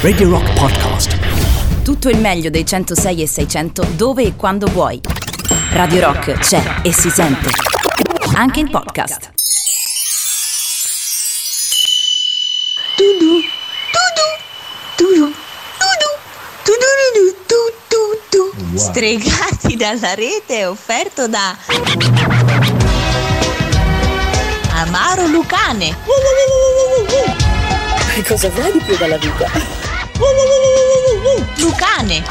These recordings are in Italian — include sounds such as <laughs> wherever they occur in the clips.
Radio Rock Podcast. Tutto il meglio dei 106 e 600 dove e quando vuoi. Radio Rock c'è e si sente. Anche in podcast. Tudu, tudu, tudu, tudu, tudu, tudu, tudu. Stregati dalla rete offerto da Amaro Lucane. Che cosa vuoi di più dalla vita? Lucane.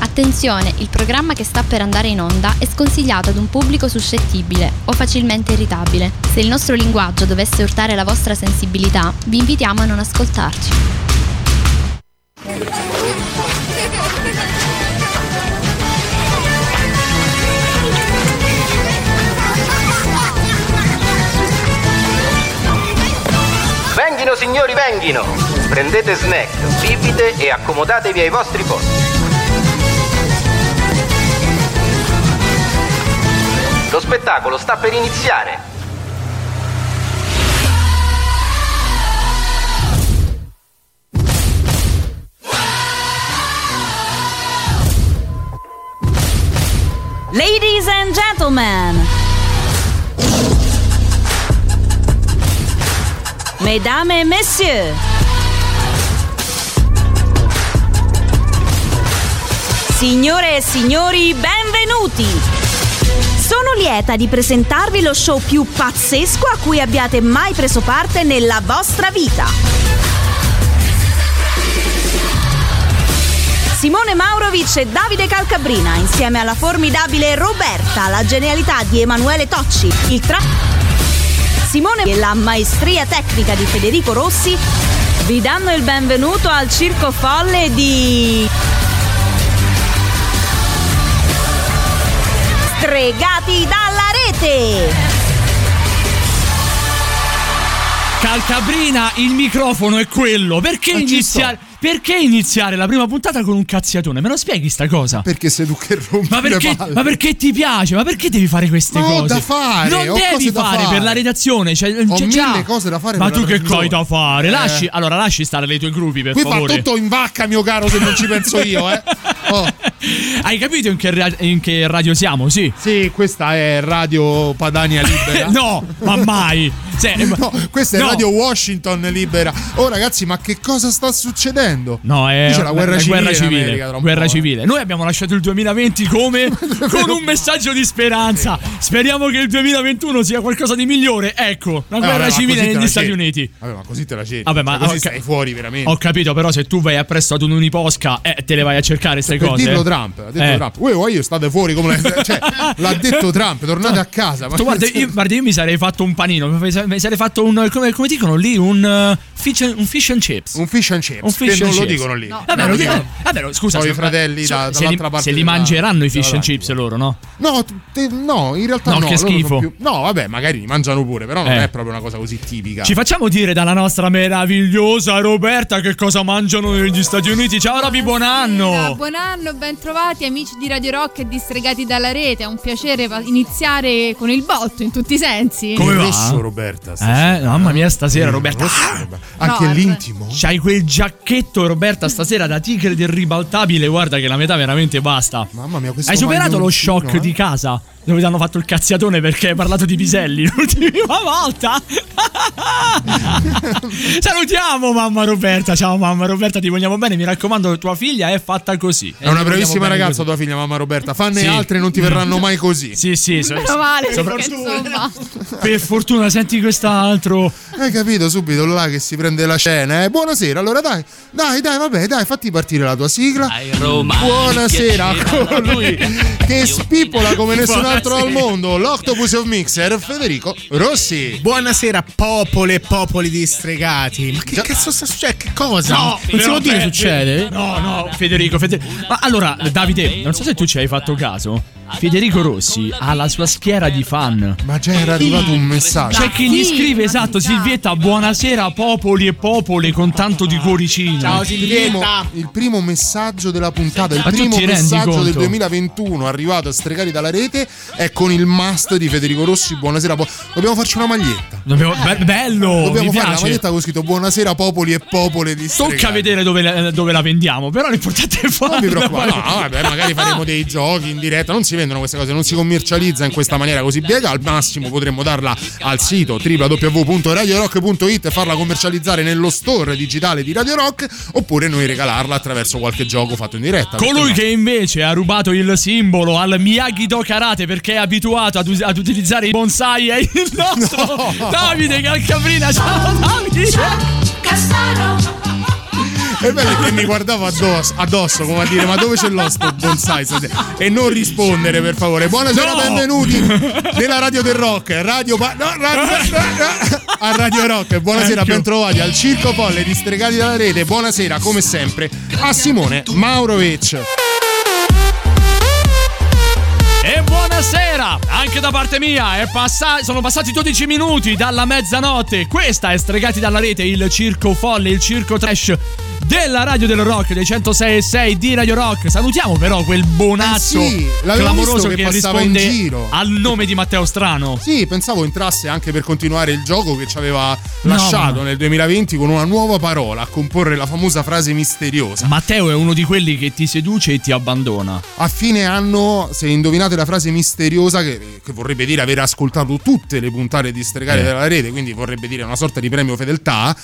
Attenzione, il programma che sta per andare in onda è sconsigliato ad un pubblico suscettibile o facilmente irritabile. Se il nostro linguaggio dovesse urtare la vostra sensibilità, vi invitiamo a non ascoltarci. Venghino signori, venghino! Prendete snack, bibite e accomodatevi ai vostri posti. Lo spettacolo sta per iniziare. Ladies and gentlemen. Mesdames et messieurs. Signore e signori, benvenuti! Sono lieta di presentarvi lo show più pazzesco a cui abbiate mai preso parte nella vostra vita. Simone Maurovic e Davide Calcabrina, insieme alla formidabile Roberta, la genialità di Emanuele Tocci, il tra... Simone e la maestria tecnica di Federico Rossi, vi danno il benvenuto al circo folle di... Stregati dalla rete! Calcabrina, il microfono è quello. Perché iniziare? Perché iniziare la prima puntata con un cazziatone? Me lo spieghi sta cosa? Perché sei tu che rompi Ma perché, ma perché ti piace? Ma perché devi fare queste ho cose? da fare, Non devi fare, fare. per la redazione. Cioè, Ho c'è mille cose da fare Ma tu che redazione. coi da fare? Eh. Lasci, allora lasci stare le tue gruppi, per Qui fa favore. tutto in vacca, mio caro, se non ci penso <laughs> io, eh. Oh. Hai capito in che, in che radio siamo? Sì. Sì, questa è Radio Padania Libera. <laughs> no, ma mai. Cioè, <laughs> No, questa è no. Radio Washington Libera. Oh, ragazzi, ma che cosa sta succedendo? No, è c'è la guerra civile in civile. America guerra po'. civile. Noi abbiamo lasciato il 2020 come <laughs> con un messaggio di speranza. Speriamo che il 2021 sia qualcosa di migliore. Ecco, Eh, guerra vabbè, civile così negli la Stati. Uniti. Vabbè, ma così te la cerchi. Vabbè, ma così ho ca- stai fuori veramente. Ho capito, però se tu vai appresso ad un'uniposca e te le vai a cercare queste cose. dirlo Trump, ha detto Eh. Trump. Voi io state fuori come cioè, l'ha detto Trump, tornate a casa. Ma Tu, guarda, io, guarda, io mi sarei fatto un panino, mi mi sarei fatto un. come, come dicono lì? Un, uh, fish, and, un fish and chips. un fish and chips Un fish and non lo dicono lì. Vabbè, Non lo lo dico- dicono. vabbè, lo- scusa, i fratelli se- da- se, dall'altra li, parte se li mangeranno i fish and chips loro, no? No, te- no, in realtà No, no. che loro sono schifo. più- No, vabbè, magari li mangiano pure, però non Eh. è proprio una cosa così tipica. Ci facciamo dire dalla nostra meravigliosa Roberta che cosa mangiano negli Stati Uniti. Ciao Roby, buon anno! Buon anno, ben trovati amici di Radio Rock e distregati dalla rete. È un piacere iniziare con il botto in tutti i sensi. Come va? rosso, Roberta. stasera. Eh, mamma mia, stasera Roberta. Ah! Anche No, l'intimo. C'hai quel giacchetto, Roberta, stasera da tigre del ribaltabile. Guarda che la metà veramente basta. Mamma mia, questo Hai superato lo shock eh? di casa? Dove ti hanno fatto il cazziatone perché hai parlato di piselli <laughs> l'ultima volta? <laughs> Salutiamo mamma Roberta. Ciao mamma Roberta, ti vogliamo bene. Mi raccomando, tua figlia è fatta così. È una bravissima ragazza così. tua figlia, mamma Roberta. Fanne Sì. altre non ti verranno <laughs> mai così. Sì, sì, so- male, sopra- perché insomma. per fortuna senti quest'altro. Hai capito subito là che si prende la scena, eh? Buonasera, allora dai, dai, dai, vabbè, dai, fatti partire la tua sigla. Buonasera con lui che spippola come nessun altro al mondo, l'Octopus of Mixer, Federico Rossi. Buonasera popole e popoli di stregati. Ma che cazzo sta succedendo? Che cosa? non si può dire succede? No, no, Federico, Federico. Ma allora, Davide, non so se tu ci hai fatto caso. Federico Rossi ha la sua schiera di fan. Ma già era arrivato un messaggio. C'è chi gli scrive, esatto, si sa. Silvietta, buonasera popoli e popole con tanto di cuoricino. Ciao Il primo, Silvietta. il primo messaggio della puntata, il Ma primo messaggio del conto? 2021 arrivato a Stregati dalla rete è con il must di Federico Rossi. Buonasera, po- dobbiamo farci una maglietta. Dobbiamo- be- bello, Dobbiamo fare una maglietta con scritto Buonasera popoli e popole di Stregati. Tocca vedere dove, la- dove la vendiamo, però l'importante è farla. Non vi preoccupate, no, vabbè, magari faremo dei giochi in diretta. Non si vendono queste cose, non si commercializza in questa maniera così biega. Al massimo potremmo darla al sito www.radiorock.it e farla commercializzare nello store digitale di Radio Rock. Oppure noi regalarla attraverso qualche gioco fatto in diretta. Colui che invece ha rubato il simbolo al Miyagi-Do Karate perché è abituato ad, us- ad utilizzare i bonsai è il <laughs> nostro Davide Calcabrina. Ciao Davide! no? È bello che mi guardavo addosso, addosso come a dire ma dove ce l'ho sto bonsai stasera?" e non rispondere per favore buonasera No! benvenuti nella radio del rock radio pa- no, radio, a Radio Rock buonasera Ecco. ben trovati al Circo Polle di Stregati dalla Rete buonasera come sempre a Simone Maurovic E buonasera anche da parte mia. Passa- sono passati 12 minuti dalla mezzanotte. Questa è Stregati dalla rete, il circo folle, il circo trash della radio del rock dei 106 di Radio Rock. Salutiamo però quel bonazzo Eh sì, clamoroso che che, passava in risponde giro. al nome di Matteo Strano. Sì, pensavo entrasse anche per continuare il gioco che ci aveva lasciato ma- nel 2020 con una nuova parola a comporre la famosa frase misteriosa. Matteo è uno di quelli che ti seduce e ti abbandona. A fine anno, se indovinate la frase misteriosa, che, che vorrebbe dire aver ascoltato tutte le puntate di Stregare Eh. della rete, quindi vorrebbe dire una sorta di premio fedeltà,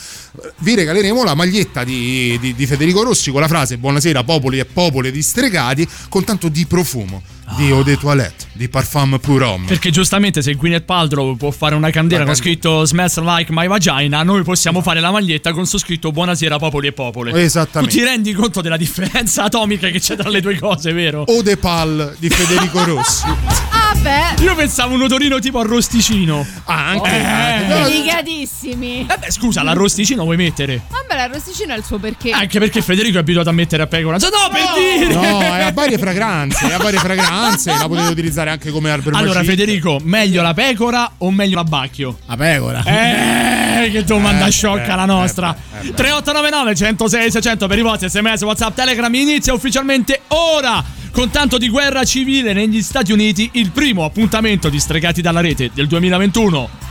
vi regaleremo la maglietta di, di- di Federico Rossi con la frase Buonasera popoli e popole di Stregati, con tanto di profumo, di eau de toilette, di parfum pour homme. Perché giustamente se Gwyneth Paltrow può fare una candela con scritto Smells like my vagina, noi possiamo fare la maglietta con su scritto Buonasera popoli e popole. Esattamente. Tu ti rendi conto della differenza atomica che c'è tra le due cose, vero? Eau de pal di Federico Rossi. <laughs> Ah, beh, Io pensavo un odorino tipo arrosticino. Ah, anche. Eh. anche. Però- delicatissimi. Eh beh, scusa, l'arrosticino vuoi mettere? Vabbè, l'arrosticino ha il suo perché. Anche perché Federico è abituato a mettere a pecora. Cioè, no, per dire! No, è a varie fragranze, è a varie fragranze, la potete utilizzare anche come arbor Allora, macit. Federico, meglio la pecora o meglio l'abbacchio? La pecora. Eh, che domanda Eh, sciocca eh, la nostra. eh, beh, eh, beh. 3899 106 600 per i vostri sms, whatsapp, telegram inizia ufficialmente ora. Con tanto di guerra civile negli Stati Uniti, il primo appuntamento di Stregati dalla rete del 2021.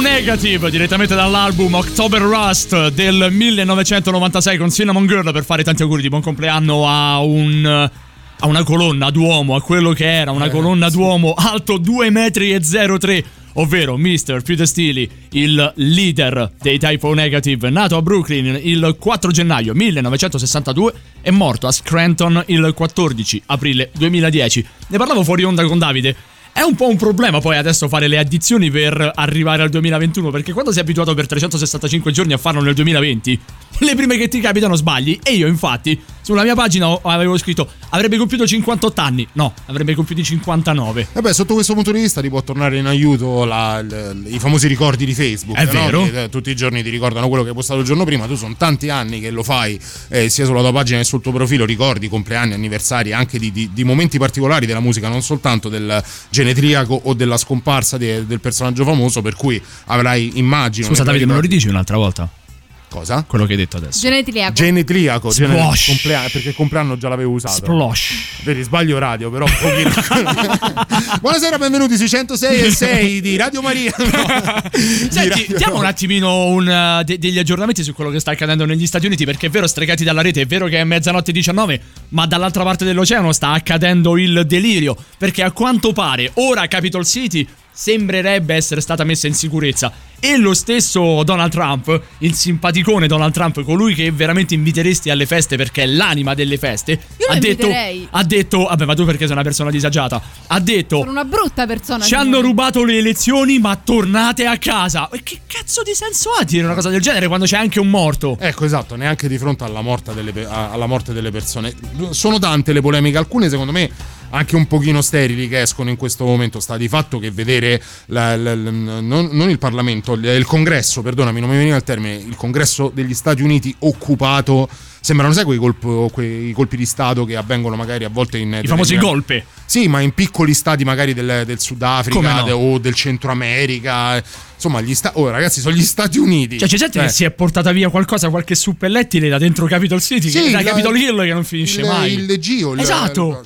Negative direttamente dall'album October Rust del 1996 con Cinnamon Girl per fare tanti auguri di buon compleanno a un a una colonna d'uomo, a quello che era una colonna d'uomo alto 2 metri e 03 ovvero Mr. Peter Steele, il leader dei Typo Negative, nato a Brooklyn il 4 gennaio 1962 e morto a Scranton il 14 aprile 2010. Ne parlavo fuori onda con Davide. È un po' un problema poi adesso fare le addizioni per arrivare al 2021, perché quando sei abituato per 365 giorni a farlo nel 2020, le prime che ti capitano sbagli. E io infatti sulla mia pagina avevo scritto avrebbe compiuto 58 anni. No, avrebbe compiuto 59. Vabbè, sotto questo punto di vista ti può tornare in aiuto la, la, i famosi ricordi di Facebook. È no? vero. Che, eh, tutti i giorni ti ricordano quello che hai postato il giorno prima. Tu sono tanti anni che lo fai, eh, sia sulla tua pagina che sul tuo profilo. Ricordi compleanni, anniversari, anche di, di, di momenti particolari della musica, non soltanto del genetriaco o della scomparsa di, del personaggio famoso. Per cui avrai, immagino. Scusa, Davide, me lo ridici un'altra volta? Cosa? Quello che hai detto adesso. Genetriaco. Genetriaco. Splosh. Complea- perché il compleanno già l'avevo usato. Splosh. Vedi, sbaglio radio, però. <laughs> Buonasera, benvenuti sui 106 e 6 di Radio Maria. No. <laughs> Senti, Radio- diamo un attimino un, uh, de- degli aggiornamenti su quello che sta accadendo negli Stati Uniti, perché è vero, stregati dalla rete, è vero che è mezzanotte 19, ma dall'altra parte dell'oceano sta accadendo il delirio, perché a quanto pare ora Capitol City sembrerebbe essere stata messa in sicurezza e lo stesso Donald Trump, il simpaticone Donald Trump, colui che veramente inviteresti alle feste perché è l'anima delle feste, ha detto ha detto, vabbè, ma tu perché sei una persona disagiata, ha detto Sono una brutta persona. ci hanno Simone. rubato le elezioni, ma tornate a casa. E che cazzo di senso ha dire una cosa del genere quando c'è anche un morto? Ecco, esatto, neanche di fronte alla morte, delle, alla morte delle persone. Sono tante le polemiche, alcune secondo me anche un pochino sterili che escono in questo momento. Sta di fatto che vedere la- la- la- non, non il Parlamento, il, congresso, perdonami, non mi veniva il termine, il congresso degli Stati Uniti occupato. Sembrano, sai, quei, colp- quei colpi di Stato che avvengono magari a volte in. I famosi golpe. Sì, ma in piccoli stati magari del, del Sudafrica no? o del Centro America. Insomma, gli stati. Oh, ragazzi, sono gli Stati Uniti. Cioè, c'è gente Eh. che si è portata via qualcosa, qualche suppellettile da dentro Capitol City, Sì, che, da la- Capitol Hill che non finisce il, mai. Il Gio. il- Esatto.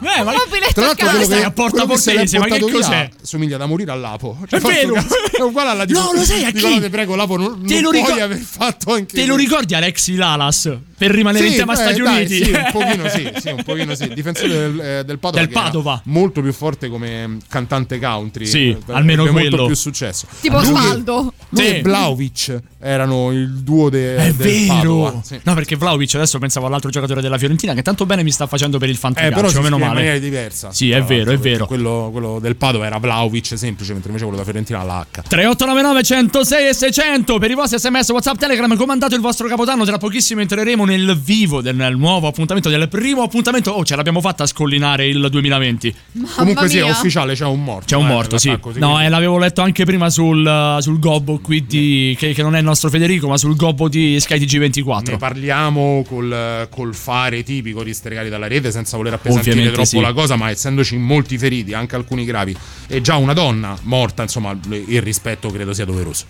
Vabbè, ma Tra a l'altro, casa. quello stai che, a Porta Portese, ma che cos'è? Somiglia da morire all'Apo. È vero. <laughs> È uguale alla di No, lo sai a chi? no, te prego, Lapo, non, Te non lo puoi ricor- aver fatto anche Te lo ricordi Alexi Lalas? Per rimanere Sì, in tema beh, Stati dai, Uniti. sì, un <laughs> pochino sì, sì, un pochino sì. Difensore del, eh, del Padova. Del Padova. Molto più forte come cantante country. Sì, Eh, almeno quello. molto più successo. Tipo Lui- Smaldo. Lui Sì. e Vlaovic erano il duo de- È del vero. Padova. Sì. No, perché Vlaovic adesso pensavo all'altro giocatore della Fiorentina che tanto bene mi sta facendo per il Eh, però si meno in male. maniera diversa. Sì, è vero, è vero. Quello, quello del Padova era Vlaovic semplice, mentre invece quello da Fiorentina l'H. 3899 106 e 600 per i vostri sms WhatsApp Telegram comandato il vostro capodanno tra pochissimo entreremo nel vivo del nel nuovo appuntamento del primo appuntamento oh ce l'abbiamo fatta a scollinare il 2020 Comunque sì, è mia. ufficiale, c'è un morto. c'è un eh, morto sì l'attacco, no eh, l'avevo letto anche prima sul, sul gobbo qui di che, che non è il nostro Federico ma sul gobbo di Sky Ne TG24 parliamo col, col fare tipico di stregati dalla rete senza voler appesantire Ovviamente troppo sì. la cosa, ma essendoci molti feriti, anche alcuni gravi, e già una donna morta, insomma, il rispetto credo sia doveroso.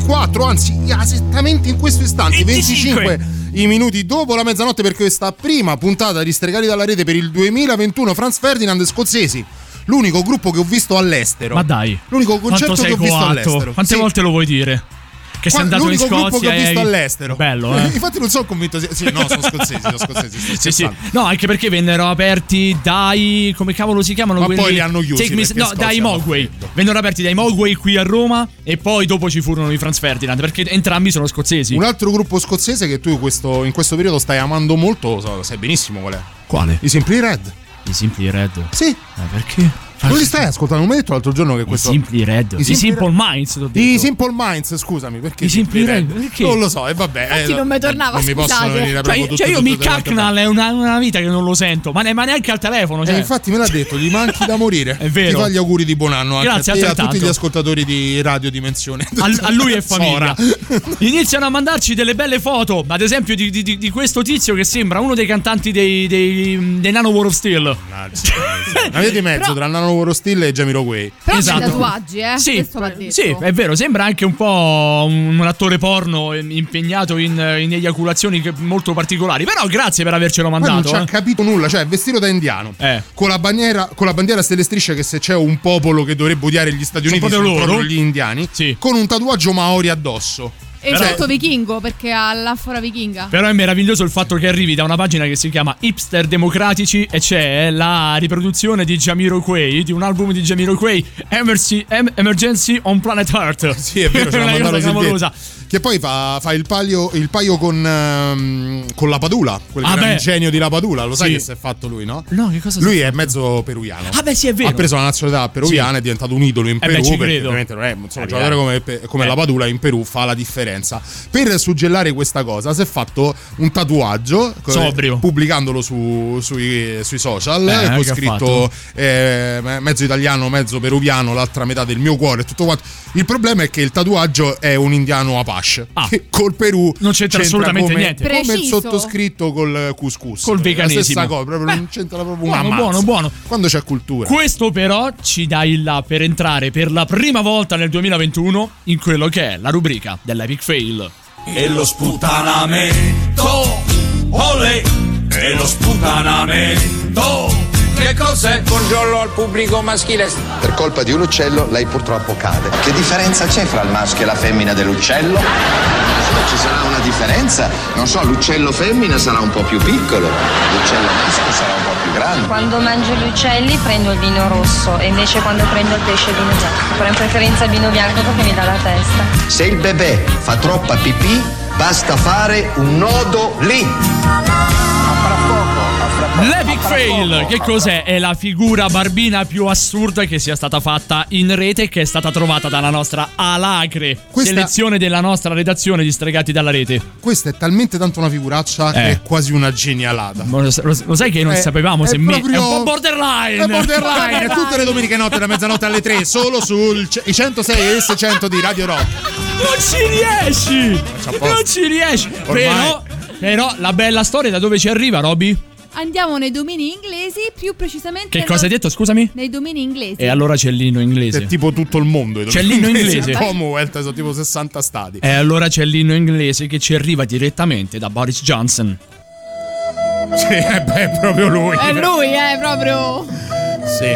24, anzi esattamente in questo istante 25. 25 i minuti dopo la mezzanotte per questa prima puntata di Stregati dalla rete per il 2021 Franz Ferdinand scozzesi l'unico gruppo che ho visto all'estero Ma dai. l'unico concerto che ho visto coatto? all'estero Quante Sì. volte lo vuoi dire? Che sei andato in Scozia che ho visto all'estero Bello, eh? <laughs> infatti non sono convinto sia- sì no sono scozzesi sono scozzesi Sì, sì. No, anche perché vennero aperti dai. come cavolo si chiamano Ma quelli? poi li hanno chiusi me- no, dai fa Mogwai. Vennero aperti dai Mogwai qui a Roma. E poi dopo ci furono i Franz Ferdinand. Perché entrambi sono scozzesi. un altro gruppo scozzese che tu questo- in questo periodo stai amando molto so- sai benissimo qual è Quale? i Simply Red I Simply Red. sì Ma perché? Non li stai ascoltando non mi hai detto l'altro giorno che I questo Simply Red. I Simple. Minds. I Simple Minds, scusami, perché I Simply Red, perché? Non lo so, e vabbè. Infatti eh, non mi tornava, non mi possono venire Cioè, tutte, cioè io tutte, Hacknall è una, una vita che non lo sento, ma, ne- ma neanche al telefono. Eh, Cioè. infatti me l'ha detto, gli manchi da morire. <laughs> È vero. Ti fa gli auguri di buon anno anche Grazie, a te e a tutti gli ascoltatori di Radio Dimensione. a, a lui e famiglia. <laughs> Iniziano a mandarci delle belle foto, ad esempio di, di- di- di questo tizio che sembra uno dei cantanti dei, dei, dei Nano War of Steel. Una via di mezzo tra Nano Woro Stille e Jamiroquai. Però Esatto. c'è tatuaggi, eh. Sì, sì, è vero, sembra anche un po' un, un attore porno impegnato in, in eiaculazioni molto particolari. Però grazie per avercelo Ma non mandato. ci ha eh. capito nulla, cioè vestito da indiano. Eh. Con la bandiera, con la bandiera stelle strisce che se c'è un popolo che dovrebbe odiare gli Stati Sono Uniti proprio sono loro? proprio gli indiani. Sì. Con un tatuaggio maori addosso. E Però- tutto vichingo perché ha l'anfora vichinga. Però è meraviglioso il fatto che arrivi da una pagina che si chiama Hipster Democratici e c'è la riproduzione di Jamiroquai, di un album di Jamiroquai, Emergency, Em- Emergency on Planet Earth. Sì, è vero, ce l'ha <laughs> Una cosa mandato clamorosa. Che poi fa, fa il, paio, il paio con, ehm, con la Padula, quel Ah, beh. genio di la Padula. Lo sai Sì. che si è fatto lui, no? No, che cosa Lui è mezzo peruviano. Ah, beh, sì, è vero. Ha preso la nazionalità peruviana, Sì. è diventato un idolo in Eh beh, Perù. ci perché ovviamente non è insomma, un giocatore come, come eh. la Padula in Perù fa la differenza. Per suggellare questa cosa, si è fatto un tatuaggio Sobrio. pubblicandolo su- sui, sui social Eh, con scritto eh, me- mezzo italiano, mezzo peruviano, l'altra metà del mio cuore, tutto quanto. Il problema è che il tatuaggio è un indiano Apache. Ah. Che col Perù Non c'entra assolutamente come, niente. Come il Preciso. sottoscritto col couscous. Col La veganesimo. stessa cosa, proprio Beh, non c'entra proprio buono, una mazza. buono, buono. Quando c'è cultura. Questo però ci dà il là per entrare per la prima volta nel 2021 in quello che è la rubrica dell'Epic Fail. E lo sputanamento, ole, e lo sputanamento. Che cos'è? Buongiorno al pubblico maschile. Per colpa di un uccello lei purtroppo cade. Che differenza c'è fra il maschio e la femmina dell'uccello? Ci sarà una differenza? Non so, l'uccello femmina sarà un po' più piccolo, l'uccello maschio sarà un po' più grande. Quando mangio gli uccelli prendo il vino rosso e invece quando prendo il pesce il vino bianco. Però in preferenza il vino bianco perché mi dà la testa. Se il bebè fa troppa pipì, basta fare un nodo lì. L'Epic Fail, che cos'è? È la figura barbina più assurda che sia stata fatta in rete e che è stata trovata dalla nostra alacre Questa- selezione della nostra redazione di Stregati dalla rete. Questa è talmente tanto una figuraccia che Eh. è quasi una genialata. Lo, lo- lo sai che non Eh, sapevamo è se me- proprio- è un po' borderline. È borderline, tutte le domeniche notte da mezzanotte alle 3, solo sui 106 e S100 di Radio Rock. Non ci riesci! Non ci riesci! Ormai- Però, però la bella storia da dove ci arriva, Roby? Andiamo nei domini inglesi, più precisamente. Che cosa hai detto, scusami? Nei domini inglesi. E allora c'è l'inno inglese. È tipo tutto il mondo. C'è l'inno inglese. Commonwealth sono tipo 60 stati. E allora c'è l'inno inglese che ci arriva direttamente da Boris Johnson. Sì, <laughs> eh beh, è proprio lui. È lui, eh, proprio. Sì.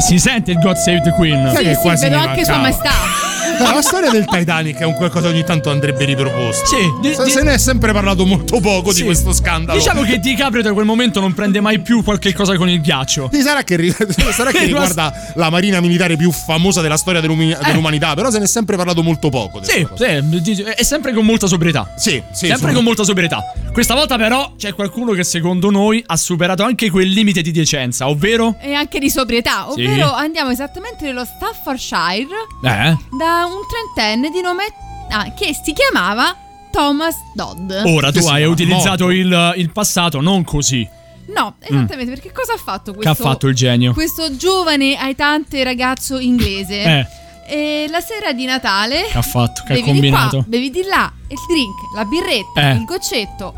Si sente il God Save the Queen. Sai Sì, che sì, quasi vedo anche sua mancava. maestà. No, la storia del Titanic è un qualcosa che ogni tanto andrebbe riproposto. Sì, di- se, di- se ne è sempre parlato molto poco Sì. di questo scandalo. Diciamo che DiCaprio da quel momento non prende mai più qualche cosa con il ghiaccio. Sì, sarà che, ri- <laughs> sarà che <laughs> riguarda la marina militare più famosa della storia dell'umi- dell'umanità, però se ne è sempre parlato molto poco. di Eh. Sì, sì, di- è sempre con molta sobrietà. Sì, sì, sempre sono- con molta sobrietà. Questa volta però c'è qualcuno che secondo noi ha superato anche quel limite di decenza, ovvero... E anche di sobrietà. Sì. Ovvero andiamo esattamente nello Staffordshire Eh? da un trentenne di nome. ah, che si chiamava Thomas Dodd. Ora tu Che hai utilizzato il, il passato non così. No, esattamente, perché cosa ha fatto Che questo? ha fatto il genio? Questo giovane aitante ragazzo inglese. Eh. E la sera di Natale. Che ha fatto? Che ha bevi combinato? Di qua, bevi di là, il drink, la birretta, Eh. il goccetto.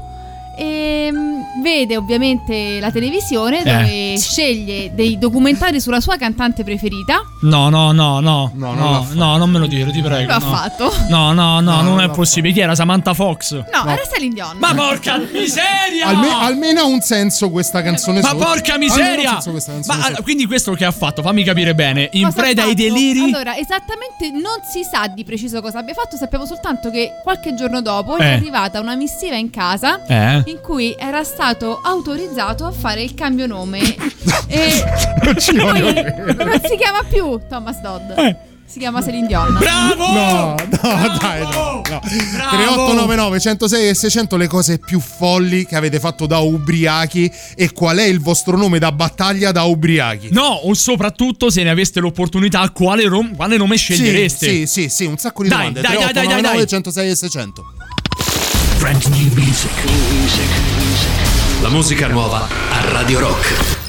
E mm, vede ovviamente la televisione dove Eh. sceglie dei documentari sulla sua cantante preferita. No, no, no, no. No, no, no, non me lo dire, ti prego. Lo ha no. fatto. No, no, no, No, non non è possibile. Chi era Samantha Fox? No, era Celine Dion. Ma porca miseria! Alme- almeno ha un senso questa canzone Ma sotto. porca Almeno ha un miseria! senso questa canzone Ma sotto. allora, quindi questo che ha fatto, fammi capire bene, in Cosa preda ai deliri. Allora, esattamente non si sa di preciso cosa abbia fatto, sappiamo soltanto che qualche giorno dopo Eh. è arrivata una missiva in casa Eh. <laughs> in cui era stato autorizzato a fare il cambio nome. <laughs> e Non ci voglio poi non si chiama più Thomas Dodd. Eh. Si chiama Celine Dion. Bravo! No, no, dai, no. no. 3899 106 e 600 le cose più folli che avete fatto da ubriachi e qual è il vostro nome da battaglia da ubriachi? No, o soprattutto se ne aveste l'opportunità, quale, rom- quale nome scegliereste? Sì, sì, sì, un sacco di Dai, domande. dai, dai, dai, dai, 3899 dai. 106 e 600. Brand new music. La musica nuova a Radio Rock.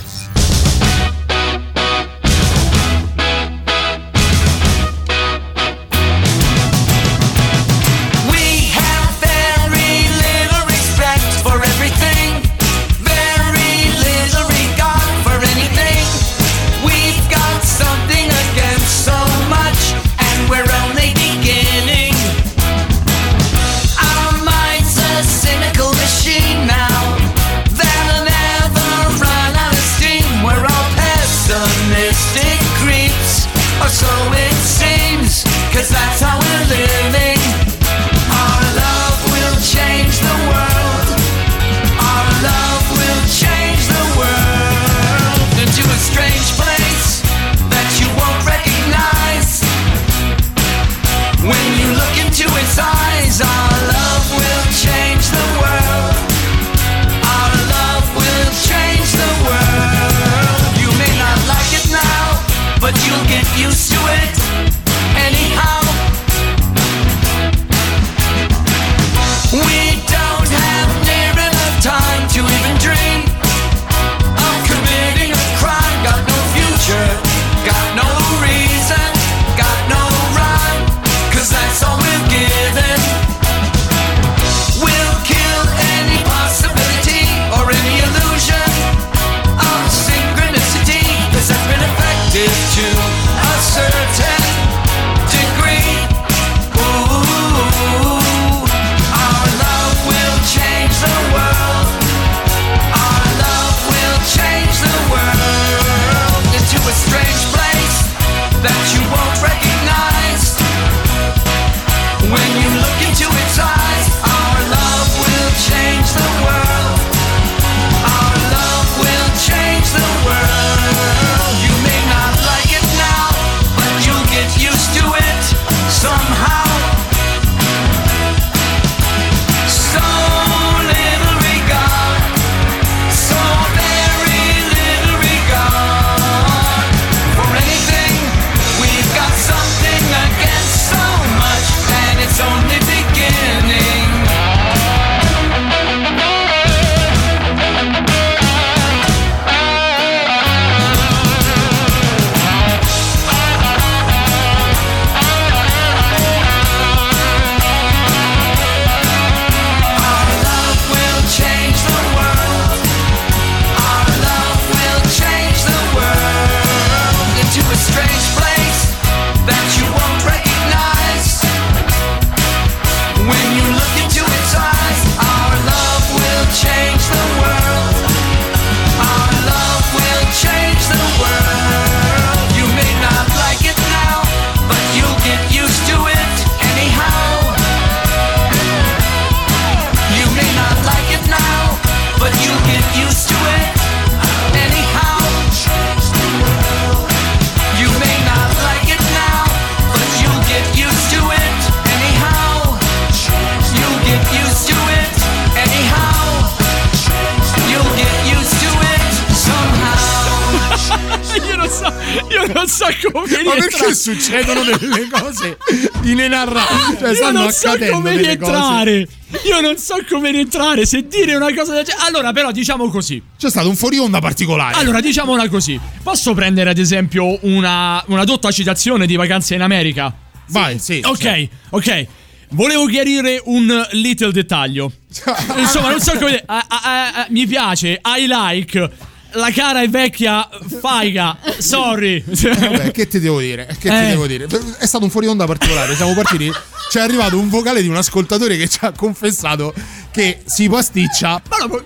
Cioè, io non so come cose. rientrare. Io non so come rientrare. Se dire una cosa del genere. Allora, però, diciamo così. C'è stato un fuori onda particolare. Allora, diciamola così. Posso prendere, ad esempio, una, una dotta citazione di vacanze in America? Vai, sì. Ok, ok. Volevo chiarire un little dettaglio. <laughs> Insomma, non so come ah, ah, ah, mi piace, I like. La cara e vecchia faiga. Sorry. Vabbè, che ti devo dire? Che ti Eh. devo dire? È stato un fuori onda particolare. Siamo partiti. C'è arrivato un vocale di un ascoltatore che ci ha confessato che si pasticcia.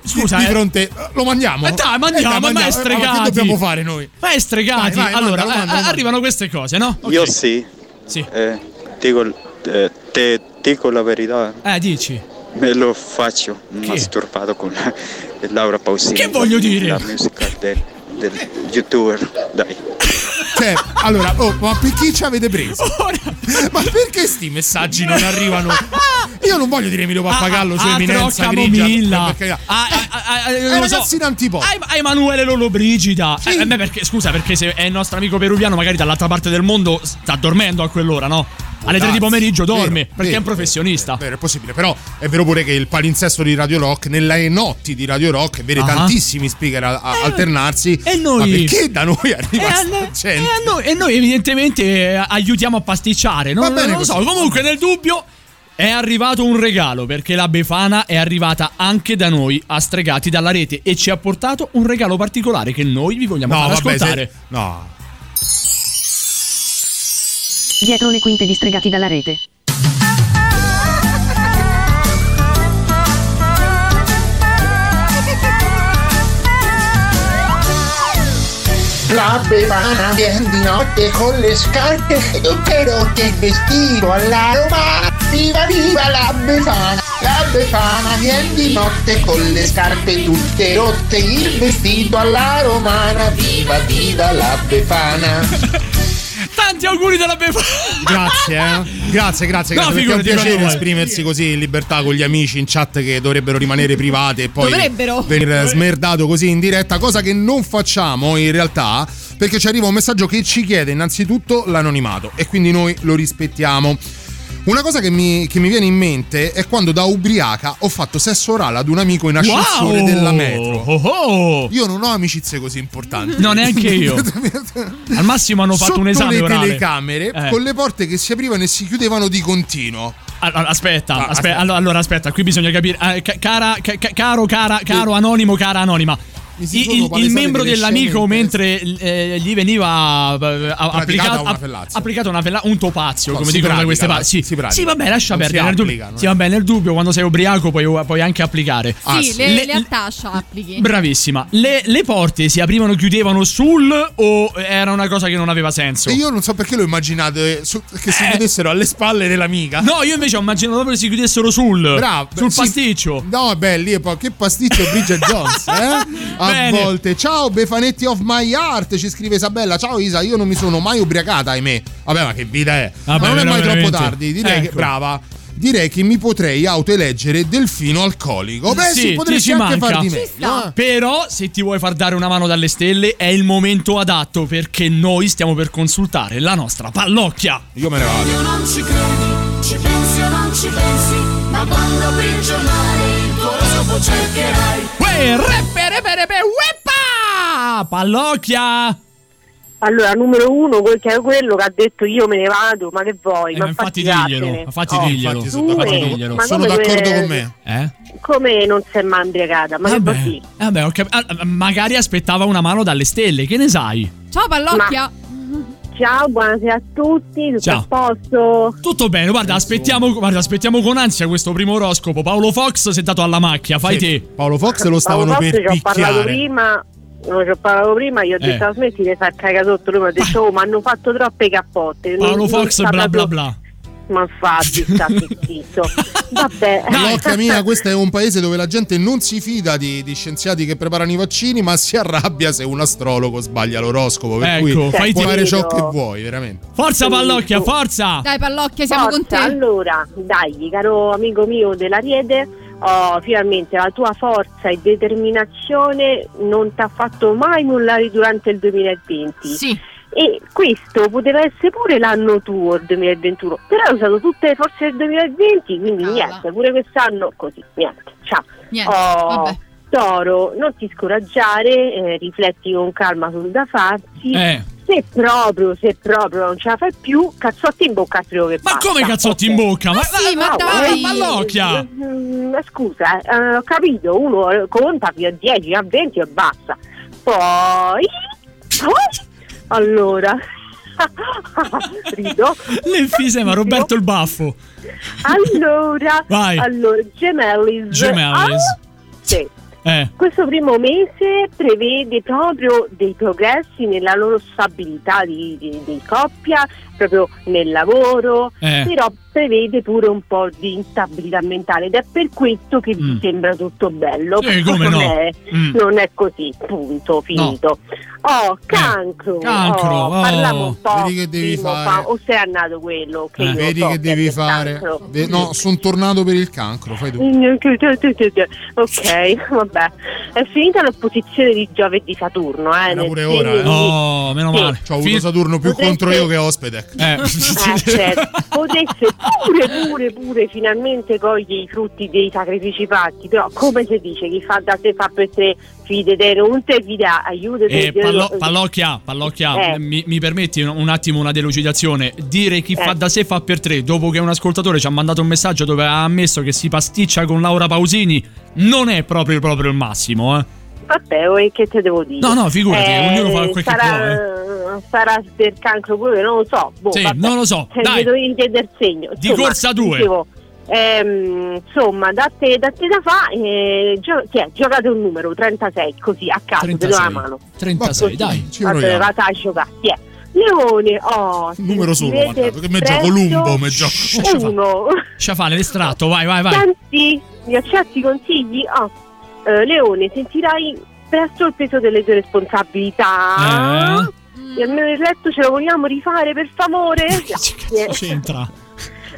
scusa, di eh. fronte. Lo mandiamo? Ma dai, mandiamo, Eh, dai, ma Eh, stregati. che dobbiamo fare noi? Ma è stregati. Vai, vai, allora, mandalo, eh, mandalo, arrivano queste cose, no? Io sì. Sì. Eh, dico, eh, te dico la verità. Eh, dici. Me lo faccio masturbato con Laura Pausini. Che voglio dire? La musica del, del youtuber. Dai. Cioè, allora, oh, ma per chi ci avete preso? Ma perché sti messaggi non arrivano? Io non voglio dire Emilio Pappagallo su Ah, eminenza grigia. Momilla. per carità. Ah, ah, ah, ah, È non lo so. antipop. A, Emanuele Lollobrigida. Eh, a me perché, scusa, perché se è il nostro amico peruviano, magari dall'altra parte del mondo sta dormendo a quell'ora, no? Alle 3 di pomeriggio dorme Vero, perché è vero, un professionista. Vero, è possibile, però è vero pure che il palinsesto di Radio Rock, nelle notti di Radio Rock, vede Ah. tantissimi speaker a- a- alternarsi. e noi- Ma perché da noi <laughs> arriva E a, sta noi- gente? e a noi, e noi evidentemente eh, aiutiamo a pasticciare. Non, Va bene non lo so. Comunque, nel dubbio. È arrivato un regalo perché la Befana è arrivata anche da noi a Stregati dalla rete e ci ha portato un regalo particolare che noi vi vogliamo No, far vabbè, ascoltare. se- no. Dietro le quinte di Stregati dalla rete. La bevana viene di notte con le scarpe tutte rotte il vestito alla romana. Viva viva la befana! La befana viene di notte con le scarpe tutte rotte il vestito alla romana. Viva viva la befana! Tanti auguri della Befana! Grazie, eh. Grazie, grazie, No, grazie. perché è un figurati, piacere esprimersi così in libertà con gli amici in chat che dovrebbero rimanere private e poi Dovrebbero. venire smerdato così in diretta, cosa che non facciamo in realtà, perché ci arriva un messaggio che ci chiede innanzitutto l'anonimato e quindi noi lo rispettiamo. Una cosa che mi, che mi viene in mente è quando da ubriaca ho fatto sesso orale ad un amico in ascensore Wow! della metro. Oh, oh. Io non ho amicizie così importanti. No, neanche io. <laughs> Al massimo hanno fatto Sotto un esame le orale. telecamere Eh. con le porte che si aprivano e si chiudevano di continuo. Allora, aspetta, Ah, aspetta, aspetta. Allora, aspetta, qui bisogna capire. Eh, ca- cara, ca- ca- caro, cara, caro anonimo, cara anonima. Il, il- membro dell'amico, mentre eh, gli veniva eh, applicato, una fellazia. applicato una fella- un topazio, No, come dicono da queste parti. Sì, sì, vabbè, lascia Non perdere. Nel dubbio, no? sì, vabbè, nel dubbio, quando sei ubriaco, puoi, puoi anche applicare. Sì, le, le attascia applichi. Bravissima. Le, le porte si aprivano e chiudevano sul o era una cosa che non aveva senso? E io non so perché lo immaginate su- che si chiudessero alle spalle dell'amica. Eh. No, io invece ho immaginato proprio che si chiudessero sul. Bravo, Sul sì. pasticcio. No, beh, lì è poi che pasticcio Bridget Jones, eh? <laughs> A Bene. volte. Ciao, Befanetti of my heart, ci scrive Isabella. Ciao Isa, io non mi sono mai ubriacata, ahimè. Vabbè, ma che vita è? Vabbè, ma non è mai veramente. troppo tardi. Direi che Ecco. brava. Direi che mi potrei autoeleggere delfino alcolico. Beh, sì, ti potresti ci anche manca. far di meglio. eh. Però, se ti vuoi far dare una mano dalle stelle, è il momento adatto perché noi stiamo per consultare la nostra pallocchia. Io me ne vado. Io non ci credi, ci pensi o non ci pensi, ma quando apri il giornale oroscopo cercherai. Uè, reppe, reppe, reppe, ueppa! Pallocchia! Allora, numero uno, quel che è quello che ha detto io me ne vado, ma che vuoi? Eh, ma ma infatti diglielo, infatti Oh, diglielo, infatti infatti come? diglielo. Ma Sono d'accordo que- con me. Eh? Come non si è mai imbriacata? Ma che Vabbè, vuol dire? vabbè, ho cap- ah, magari aspettava una mano dalle stelle, che ne sai? Ciao pallocchia. <laughs> Ciao, buonasera a tutti, tutto Ciao. a posto? Tutto bene, guarda, aspettiamo, guarda, aspettiamo con ansia questo primo oroscopo. Paolo Fox si è dato alla macchia, fai Sì, te. Paolo Fox lo stavano Paolo per Fox, ci ho parlato picchiare. prima. Non ci ho parlato prima, gli ho Eh. detto smetti di far cagare sotto, lui mi ha detto oh ma hanno fatto troppe cappotte. Non- Paolo non Fox, sta bla bla bla. Ma <laughs> infatti, sta zitto. Vabbè. Locca mia, questo è un paese dove la gente non si fida di, di scienziati che preparano i vaccini, ma si arrabbia se un astrologo sbaglia l'oroscopo. Per Ecco, cui fai puoi fare ciò che vuoi, veramente. Forza pallocchia, forza! Dai pallocchia, siamo con te. Forza, Allora, dai, caro amico mio dell'Ariete, oh, finalmente la tua forza e determinazione non ti ha fatto mai mollare durante il 2020. Sì. E questo poteva essere pure l'anno tuo, il 2021, però hai usato tutte le forze del 2020, quindi Cala. niente, pure quest'anno così, niente, ciao. Niente, Oh, vabbè. Toro, non ti scoraggiare, eh, rifletti con calma sul da farsi. Eh. se proprio, se proprio non ce la fai più, cazzotti in bocca credo che Ma basta. come cazzotti in bocca? Ma, sì, ma No, dai. eh, Pallocchia! mm, scusa, eh, ho capito, uno conta fino a 10, a 20 e basta. Poi, poi allora, <laughs> rido. L'enfisema, Roberto il baffo. Allora, Vai. allora, gemellis. Gemellis. Ah, sì. Eh. Questo primo mese prevede proprio dei progressi nella loro stabilità di, di- di coppia, proprio nel lavoro, Eh. però prevede pure un po' di instabilità mentale ed è per questo che vi sembra tutto bello. Mm. Sì, come non, no. è, Mm. non è così, punto, finito. Oh, cancro. cancro, oh, oh. Parliamo un po'. Vedi che devi fare. fa- o sei andato quello che Eh, io Vedi so che devi è il fare. no, sono tornato per il cancro, fai tu. <laughs> Ok, vabbè. È finita l'opposizione di Giove e di Saturno, eh. nel pure ora, eh. Oh, meno Sì. male. C'ho avuto Saturno più Potreste- contro io che ospite. Eh. Eh, certo. Potesse pure, pure, pure finalmente cogliere i frutti dei sacrifici fatti, però come si dice, chi fa da sé fa per sé, te fida, aiutati. Eh, pallo- pallocchia, pallocchia, Eh. mi, mi permetti un, un attimo una delucidazione? Dire chi Eh. fa da sé fa per tre, dopo che un ascoltatore ci ha mandato un messaggio dove ha ammesso che si pasticcia con Laura Pausini, non è proprio, proprio il massimo, eh. Vabbè, che te devo dire? No, no, figurati, ognuno fa quel che sarà, sarà del cancro pure, non lo so. Boh, Sì, vabbè. non lo so, dai. mi dovevi chiedere il segno. Di corsa due. dicevo, ehm, insomma, da te da, te da fa, eh, gio- è? giocate un numero 36, così a caso, te do la 36. mano. 36, dai. Ci proviamo. vada a giocare. È? Leone, oh, Numero solo, mandato, che me presto gioco Lumbo, me gioco. Uno. Sciafale, l'estratto, vai, vai, vai. Senti, mi accetti i consigli? Ah, eh, Leone, sentirai presto il peso delle tue responsabilità. E almeno il letto ce lo vogliamo rifare per favore? <laughs> Grazie. C'entra.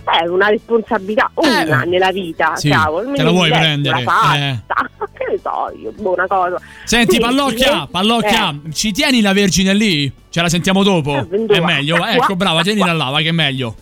È una responsabilità una nella vita, Eh. Sì, cavolo. te la vuoi prendere, La pasta, <laughs> che ne so io, buona cosa. Senti, Sì, Pallocchia, eh, Pallocchia, ci tieni la Vergine lì? Ce la sentiamo dopo? Eh. È meglio, ecco, brava, tienila là, va che è meglio.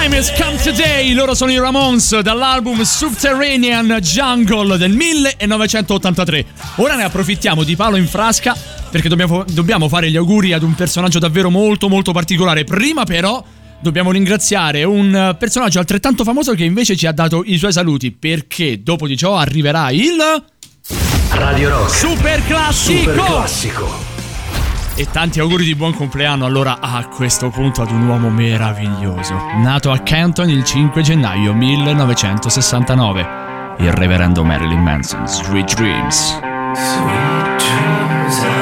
Time has come today. Loro sono i Ramones dall'album Subterranean Jungle del 1983. Ora ne approfittiamo di palo in frasca perché dobbiamo, dobbiamo fare gli auguri ad un personaggio davvero molto molto particolare. Prima però dobbiamo ringraziare un personaggio altrettanto famoso che invece ci ha dato i suoi saluti perché dopo di ciò arriverà il Radio Rock. Super classico. Super classico. E tanti auguri di buon compleanno allora a questo punto ad un uomo meraviglioso, nato a Canton il 5 gennaio 1969, il reverendo Marilyn Manson, Sweet Dreams. Sweet dreams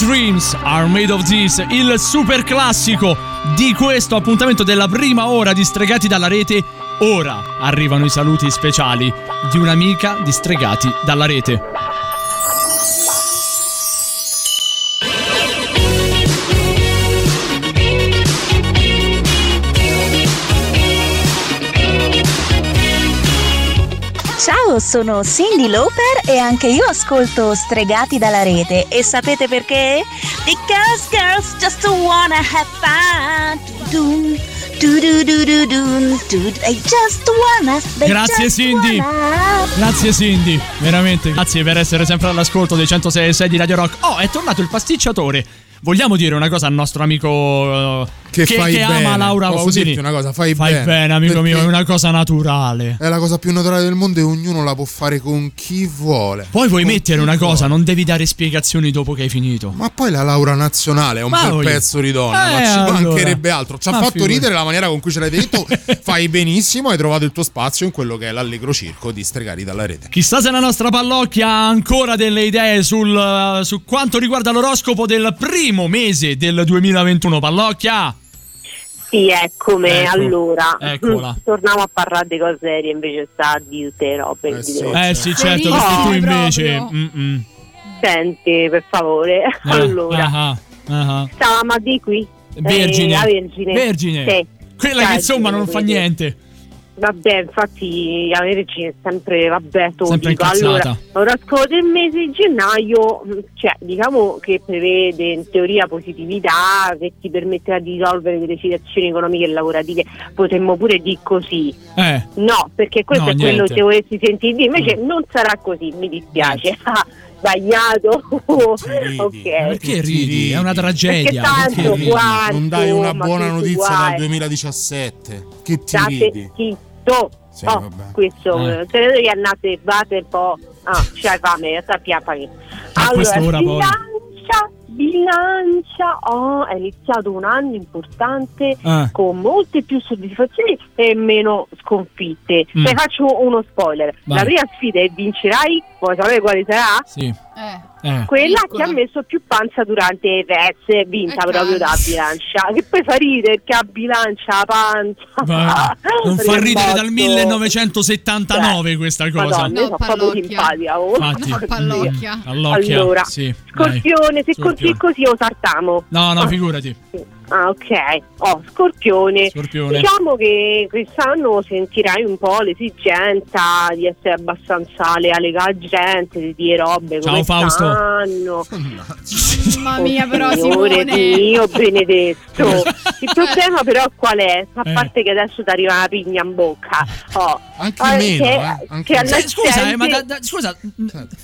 Dreams are made of this, il super classico di questo appuntamento della prima ora di Stregati dalla rete. Ora arrivano i saluti speciali di un'amica di Stregati dalla rete. Ciao, sono Cindy Lauper e anche io ascolto Stregati dalla rete. E sapete perché? Because girls just wanna have fun. Grazie Cindy. wanna. Grazie Cindy, veramente grazie per essere sempre all'ascolto dei 106 di Radio Rock. Oh, è tornato il pasticciatore. Vogliamo dire una cosa al nostro amico eh, Che fai ama bene. Laura Posso Pausini? dirti una cosa, fai Fai bene. bene, amico mio, è una cosa naturale. È la cosa più naturale del mondo e ognuno la può fare con chi vuole. Poi vuoi Con mettere una cosa, vuole. non devi dare spiegazioni dopo che hai finito. Ma poi la Laura nazionale è un Ma bel voglio- pezzo di donna, Eh, ma ci allora. mancherebbe altro. Ci ha fatto figurati. ridere la maniera con cui ce l'hai detto. <laughs> Fai benissimo, hai trovato il tuo spazio in quello che è l'allegro circo di Stregati dalla rete. Chissà se la nostra pallocchia ha ancora delle idee sul, uh, su quanto riguarda l'oroscopo del primo mese del 2021. Pallocchia! Sì, eccomi, Ecco, allora. eccola. <laughs> Torniamo a parlare di cose serie invece sta a dirte robe. Eh sì. Eh sì, certo, perché tu invece... mm-mm. Senti, per favore. Eh, <laughs> allora, ah, ah, ah. stavamo a di qui. Vergine. Eh, la Vergine. Vergine. Sì. Quella che Cioè, insomma non fa niente. Vabbè, infatti la Vergine è sempre, vabbè, te lo Sempre dico. Allora, l'oroscopo del mese di gennaio, mh, cioè, diciamo che prevede in teoria positività che ti permetterà di risolvere delle situazioni economiche e lavorative. Potremmo pure dire così. Eh. No, perché questo No, è quello niente. che vorresti sentire dire. Invece non sarà così, mi dispiace. Ah, Sbagliato. <laughs> ok. Perché ridi? È una tragedia. Perché tanto ridi? qua- Non dai una buona notizia dal 2017. Che ti State ridi? Zitto. Sì, oh, questo Eh. eh. te ne devi andare a sbate un po'. Ah, c'hai fame, sappia paghi. A quest'ora poi. bilancia, bilancia. Oh, è iniziato un anno importante Eh. con molte più soddisfazioni e meno sconfitte. Mm. Te faccio uno spoiler. Vai. La prima sfida che vincerai, vuoi sapere quale sarà? Sì. Eh. Eh. Quella Piccola. che ha messo più panza durante le feste, vinta Eh, proprio da bilancia. Che poi fa ridere perché ha bilancia la panza. Va- Non fa ridere dal Rimborso. 1979 questa cosa. Madonna, io No, sono simpatica. oh. No, pallocchia. Allocchia. Allora, sì. Scorpione, se Scorpione. continui così lo saltiamo. No, no, figurati. Ah, ok. Oh, Scorpione. Scorpione. Diciamo che quest'anno sentirai un po' l'esigenza di essere abbastanza leale con la gente, di dire robe Ciao, come Fausto. stanno. Mamma mia, però, Signore Simone. mio benedetto. <laughs> Il problema però qual è? A Eh. parte che adesso ti arriva una pigna in bocca. Oh, Anche eh, meno, che- eh, anche che alla Eh, scusa, eh, ma da, da- scusa,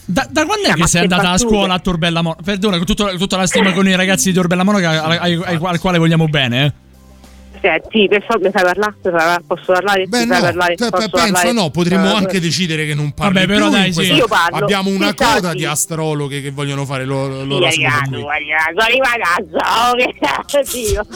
da, da quando è che sei andata a scuola a Torbella Monaca? Perdona, con tutto- tutta la stima con i ragazzi di Torbella Monaca al, al quale vogliamo bene, eh. Senti, per favore, mi fai parlare? Posso parlare? Beh, Mi fai no, parlare? te- Posso penso parlare? no, potremmo Eh, anche decidere che non parli Vabbè, però più dai, sì. questa- Io parlo. Abbiamo una Sì, coda sì. di astrologhe che vogliono fare lo- Sì, l'oroscopo arrivato, qui. arrivato, arriva a casa, oh, che cazzo, Dio.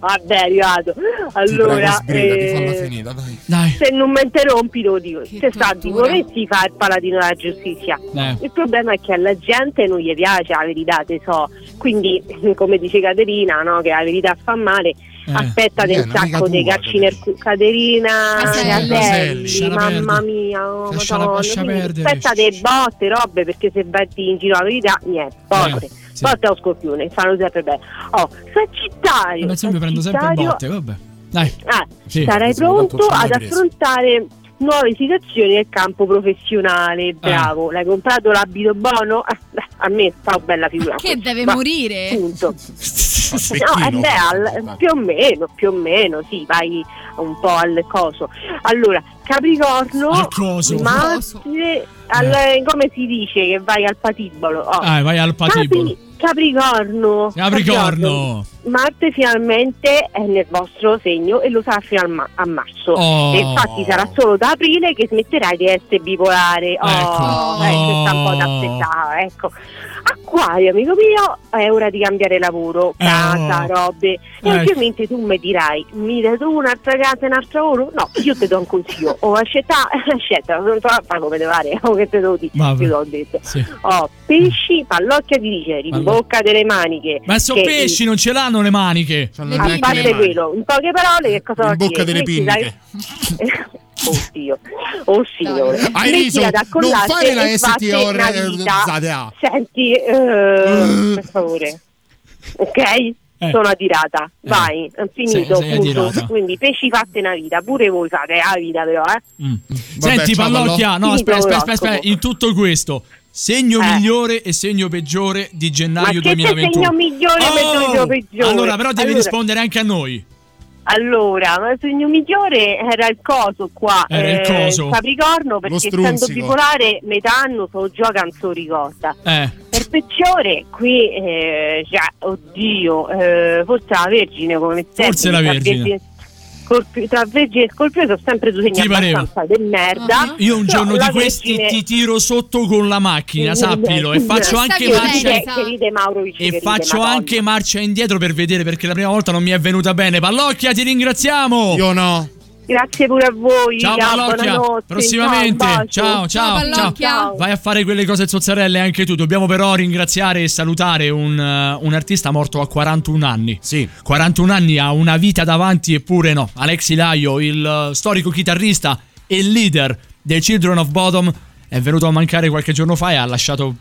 Vabbè, arrivato. Prego, Allora, sbrigati, eh, falla finita, dai. Dai. se non mi interrompi lo dico, Che se sta di vorresti fare il paladino della giustizia. Eh. Il problema è che alla gente non gli piace la verità, te so. Quindi, <laughs> come dice Caterina, no, che la verità fa male, Eh. aspettate Eh, un un'amica sacco nel cu- Caterina Caselli. Mamma mia, oh, perdere. Aspettate botte, robe, perché se vai in giro la verità, niente, botte. Eh, sì. Botte o scorpione, fanno sempre bene. Oh, Sagittario. Vabbè, sempre prendo sempre botte, vabbè. Dai. Ah, Sì. sarai pronto ad affrontare nuove situazioni nel campo professionale. Bravo, l'hai comprato l'abito buono? Ah, <laughs> a me fa una bella figura. Che deve Ma- morire? Punto. <laughs> No, eh beh, al- più o meno, più o meno, sì, vai un po' al coso. Allora, Capricorno, Al coso. Marte, al- come si dice che vai al patibolo? Oh. Ah, vai al patibolo. Capri- Capricorno. Capricorno. Marte finalmente è nel vostro segno e lo sarà fino al ma- a marzo. Oh. E infatti sarà solo da aprile che smetterai di essere bipolare. Oh, Ecco. eh, c'è sta un po' da Oh. aspettare, ecco. Acquario, amico mio, è ora di cambiare lavoro, casa, oh. robe. E Ecco. ovviamente tu mi dirai, mi dai tu un'altra casa e un altro lavoro? No, io ti do un consiglio. O accetta, <laughs> accetta, non fare come te pare, <laughs> o che te devo dire, Vabbè. io l'ho detto. Sì. Oh, pesci, pallocchia di dice, rimboccate le maniche. Ma sono pesci, non ce l'hanno le maniche. A parte quello, in poche parole, che cosa In vuol bocca dire? delle pinche. <laughs> Oddio, oh signore. Hai riso? Non fare la STO una eh. ZA. Senti, eh, per favore, ok? Eh. Sono adirata, vai, è finito. Sei- sei adirata. Quindi pesci fatte una vita, pure voi fate la vita però, eh. Senti, ciao, Pallocchia, no, aspetta, aspetta, aspetta, in tutto questo, segno migliore e segno peggiore di Ma gennaio che c'è 2021. segno migliore e segno peggiore? Allora, però devi Allora- rispondere anche a noi. Allora, ma il segno migliore era il coso qua, Era il eh, coso. Capricorno, perché essendo bipolare metà anno solo gioca non se lo ricorda. Eh. Per peggiore, qui, eh, cioè, oddio, eh, forse la Vergine come sempre. Forse la Vergine. Scorpio- tra Vergine e Scorpio sono sempre due segni abbastanza del merda. Io un giorno di questi Vergine- ti tiro sotto con la macchina, sappilo, e faccio anche che marcia e faccio anche marcia indietro per vedere perché la prima volta non mi è venuta bene. Pallocchia, ti ringraziamo. Io no. Grazie pure a voi. Ciao Pallocchia, prossimamente. ciao. Ciao, ciao, ciao. Ciao. Vai a fare quelle cose zozzarelle anche tu. Dobbiamo però ringraziare e salutare un, eh, un artista morto a 41 anni. Sì. 41 anni ha una vita davanti eppure no. Alexi Laio, il eh, storico chitarrista e leader dei Children of Bottom, è venuto a mancare qualche giorno fa e ha lasciato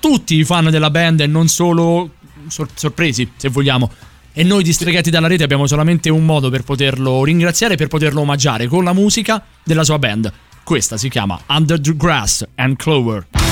tutti i fan della band e non solo sor- sorpresi, se vogliamo. E noi distregati dalla rete abbiamo solamente un modo per poterlo ringraziare, per poterlo omaggiare con la musica della sua band. Questa si chiama Under the Grass and Clover.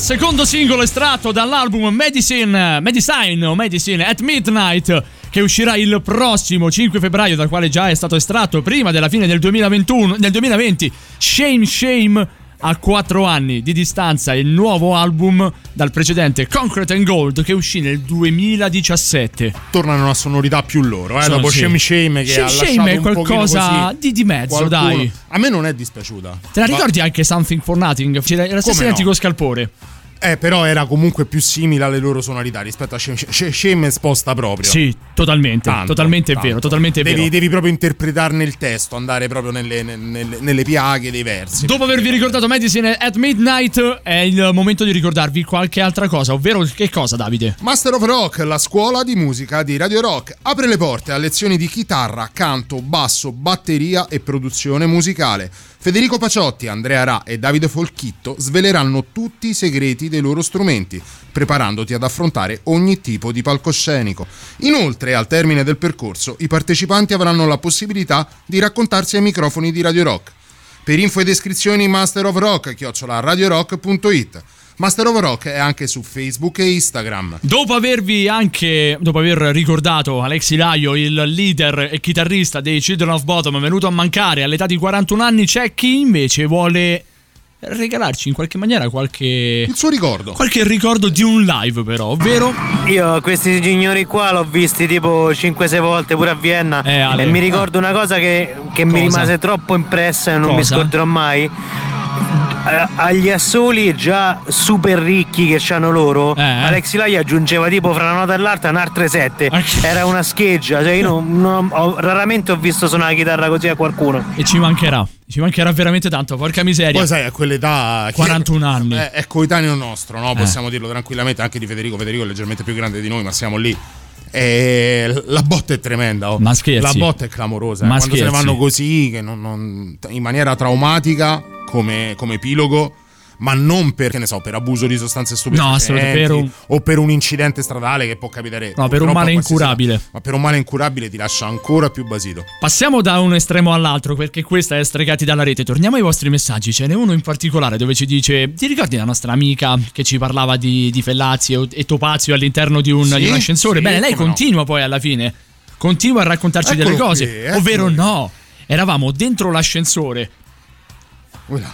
Secondo singolo estratto dall'album Medicine, Medicine o Medicine at Midnight che uscirà il prossimo 5 febbraio, dal quale già è stato estratto prima della fine del 2021, del 2020, Shame Shame a 4 anni di distanza il nuovo album dal precedente Concrete and Gold che uscì nel 2017. Tornano a sonorità più loro, eh, Sono- dopo sì. Shame Shame che Shame ha Shame lasciato è qualcosa di- di mezzo, Qualcuno- dai. A me non è dispiaciuta. Te la Ma- ricordi anche Something for Nothing? C'era era lo stesso no? identico scalpore. Eh, però era comunque più simile alle loro sonorità rispetto a è sposta proprio. Sì, totalmente. Tanto, totalmente è tanto. vero, totalmente è devi, vero. devi proprio interpretarne il testo, andare proprio nelle, nelle- nelle piaghe dei versi. Dopo avervi ricordato Medicine at Midnight, è il momento di ricordarvi qualche altra cosa, ovvero che cosa, Davide? Master of Rock, la scuola di musica di Radio Rock, apre le porte a lezioni di chitarra, canto, basso, batteria e produzione musicale. Federico Paciotti, Andrea Ra e Davide Folchitto sveleranno tutti i segreti dei loro strumenti, preparandoti ad affrontare ogni tipo di palcoscenico. Inoltre, al termine del percorso, i partecipanti avranno la possibilità di raccontarsi ai microfoni di Radio Rock. Per info ed iscrizioni Master of Rock, chiocciola radiorock.it. Master of Rock è anche su Facebook e Instagram. Dopo avervi anche, dopo aver ricordato Alexi Laio, il leader e chitarrista dei Children of Bottom, venuto a mancare all'età di 41 anni, c'è chi invece vuole regalarci in qualche maniera qualche. Il suo ricordo. Qualche ricordo di un live, però, ovvero. Io questi signori qua l'ho visti tipo 5-6 volte pure a Vienna Eh, e mi ricordo una cosa che, che mi Cosa? rimase troppo impressa e non mi Cosa? scorderò mai. Eh, Agli assoli già super ricchi che c'hanno loro, Eh. Alex Lai aggiungeva tipo fra una nota e l'altra un'altra 7. Era una scheggia, cioè io non- non- ho- raramente ho visto suonare la chitarra così a qualcuno. E ci mancherà. Ci mancherà veramente tanto, porca miseria. Poi sai, a quell'età. chi- 41 anni. È, è coetaneo nostro, no? Eh. Possiamo dirlo tranquillamente, anche di Federico. Federico è leggermente più grande di noi, ma siamo lì. E la botta è tremenda. oh. Ma scherzi. La botta è clamorosa. eh. Ma Quando se ne scherzi. vanno così, che non- non- in maniera traumatica, come, come epilogo. Ma non per, che ne so, per abuso di sostanze stupefacenti assolutamente, per un- o per un incidente stradale che può capitare. No, per un male incurabile. Ma per un male incurabile ti lascia ancora più basito. Passiamo da un estremo all'altro perché questa è Stregati dalla rete. Torniamo ai vostri messaggi. Ce n'è uno in particolare dove ci dice: Ti ricordi la nostra amica che ci parlava di, di Fellazzi e, e Topazio all'interno di un, Sì, di un ascensore? sì, Bene, lei come no. continua poi alla fine. Continua a raccontarci Eccolo delle cose. qui, ovvero, qui. no, eravamo dentro l'ascensore,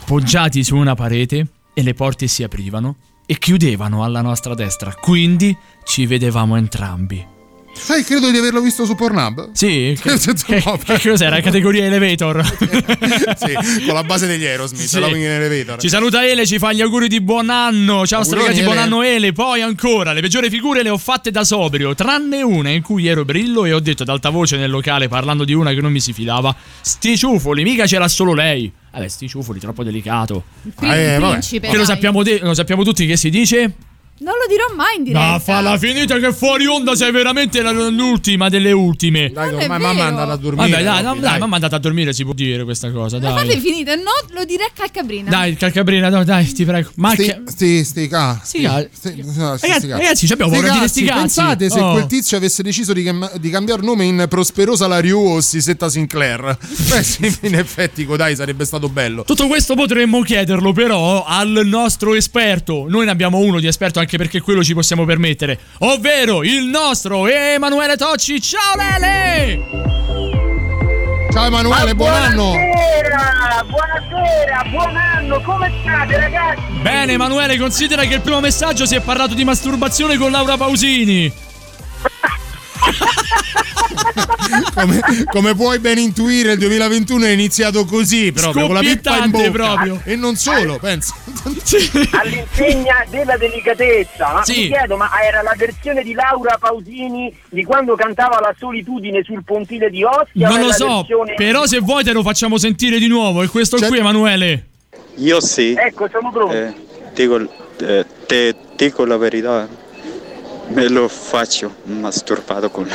poggiati su una parete e le porte si aprivano e chiudevano alla nostra destra. Quindi ci vedevamo entrambi. Sai, credo di averlo visto su Pornhub. Sì, <laughs> che, che- che cos'era? Categoria elevator. <laughs> sì, con la base degli Aerosmith, Sì. Loving in Elevator. Ci saluta Ele, ci fa gli auguri di buon anno. Ciao stregati, buon anno Ele. Poi ancora, le peggiori figure le ho fatte da sobrio, tranne una in cui ero brillo e ho detto ad alta voce nel locale parlando di una che non mi si fidava. Sti ciufoli, mica c'era solo lei. Vabbè, sti ciufoli, troppo delicato. Pri- Eh, vabbè. principe, Che lo sappiamo, de- lo sappiamo tutti che si dice? Non lo dirò mai in diretta. No, falla finita che fuori onda sei veramente l'ultima delle ultime. Dai, Non ormai mamma è andata a dormire. Vabbè, dai, no, Robby, dai, mamma è andata a dormire, si può dire questa cosa, Ma dai. fate finita, no, lo direi a Calcabrina. Dai, Calcabrina, no, dai, ti prego. Ma Sti, che- sti, sti ca- Sti ca- sti- no, sti- Ragazzi- ragazzi, ci abbiamo paura di sti cazzi. Pensate se Oh. quel tizio avesse deciso di, cam- di cambiare nome in Prosperosa Lariu o Sisetta Sinclair. <laughs> Beh, sì, in effetti, dai, sarebbe stato bello. Tutto questo potremmo chiederlo però al nostro esperto. Noi ne abbiamo uno di esperto anche perché quello ci possiamo permettere. Ovvero il nostro Emanuele Tocci. Ciao Lele! Ciao Emanuele, buon anno. Buonasera, buonasera, buon anno, come state ragazzi? Bene Emanuele, considera che il primo messaggio si è parlato di masturbazione con Laura Pausini. <laughs> Come, come puoi ben intuire, il 2021 è iniziato così, proprio con la pippa in bocca. proprio. E non solo, pensa. <laughs> All'insegna della delicatezza, ma Sì. mi chiedo, ma era la versione di Laura Pausini di quando cantava La solitudine sul pontile di Ostia? Non lo so, versione- però se vuoi te lo facciamo sentire di nuovo. E questo qui Emanuele. Io sì. Ecco, siamo pronti. Eh, dico, eh, te dico la verità, me lo faccio masturbato con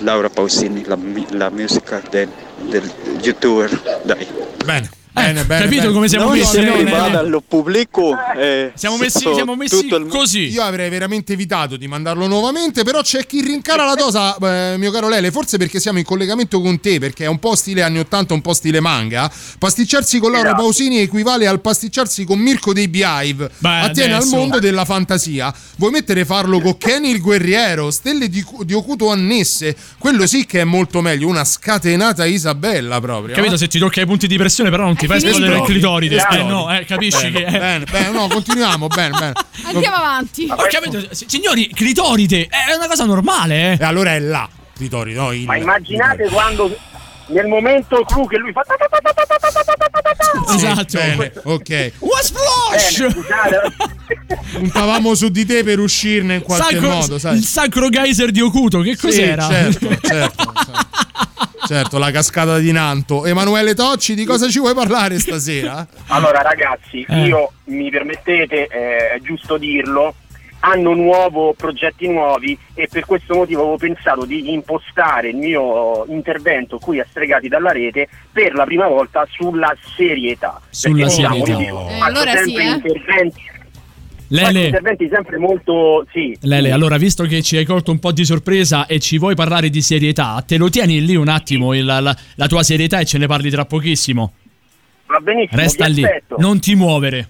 Laura Pausini, la, la musica del, del youtuber. Dai. Bene. Bene, bene, capito bene. come siamo No, messi noi, eh? vada, lo pubblico. eh, Siamo messi, siamo messi così. Io avrei veramente evitato di mandarlo nuovamente, però c'è chi rincara la dosa, <laughs> eh, mio caro Lele, forse perché siamo in collegamento con te, perché è un po' stile anni 80, un po' stile manga. Pasticciarsi con Laura Esatto. Pausini equivale al pasticciarsi con Mirko dei Beehive. Beh, Attiene adesso- al mondo della fantasia. Vuoi mettere farlo con Kenny il guerriero, stelle di, di Ocuto annesse? Quello sì che è molto meglio, una scatenata Isabella proprio. Capito? eh? Se ti tocca i punti di pressione, però non ti fai esplodere il clitoride. Eh, no, eh, capisci bene, che. Bene, bene, no, continuiamo. bene, bene. Andiamo avanti. Ho capito, signori, clitoride è una cosa normale. Eh. E allora è là, clitoride. No, il, Ma immaginate clitoride. quando nel momento clou che lui fa esatto bene, ok What splash puntavamo su di te per uscirne in qualche sacro, modo sai. il sacro geyser di Okuto che cos'era sì, certo certo, certo. Certo, la cascata di Nanto. Emanuele Tocci, di cosa ci vuoi parlare stasera? Allora ragazzi, Eh. io mi permettete, eh, è giusto dirlo, anno nuovo, progetti nuovi e per questo motivo avevo pensato di impostare il mio intervento qui a Stregati dalla rete per la prima volta sulla serietà. Sulla Perché, diciamo, serietà. io Eh, allora sì, sempre eh. interventi, Lele, interventi sempre molto... Sì, Lele, allora, visto che ci hai colto un po' di sorpresa e ci vuoi parlare di serietà, te lo tieni lì un attimo il- la, la tua serietà e ce ne parli tra pochissimo. va benissimo, Resta lì, aspetto. non ti muovere.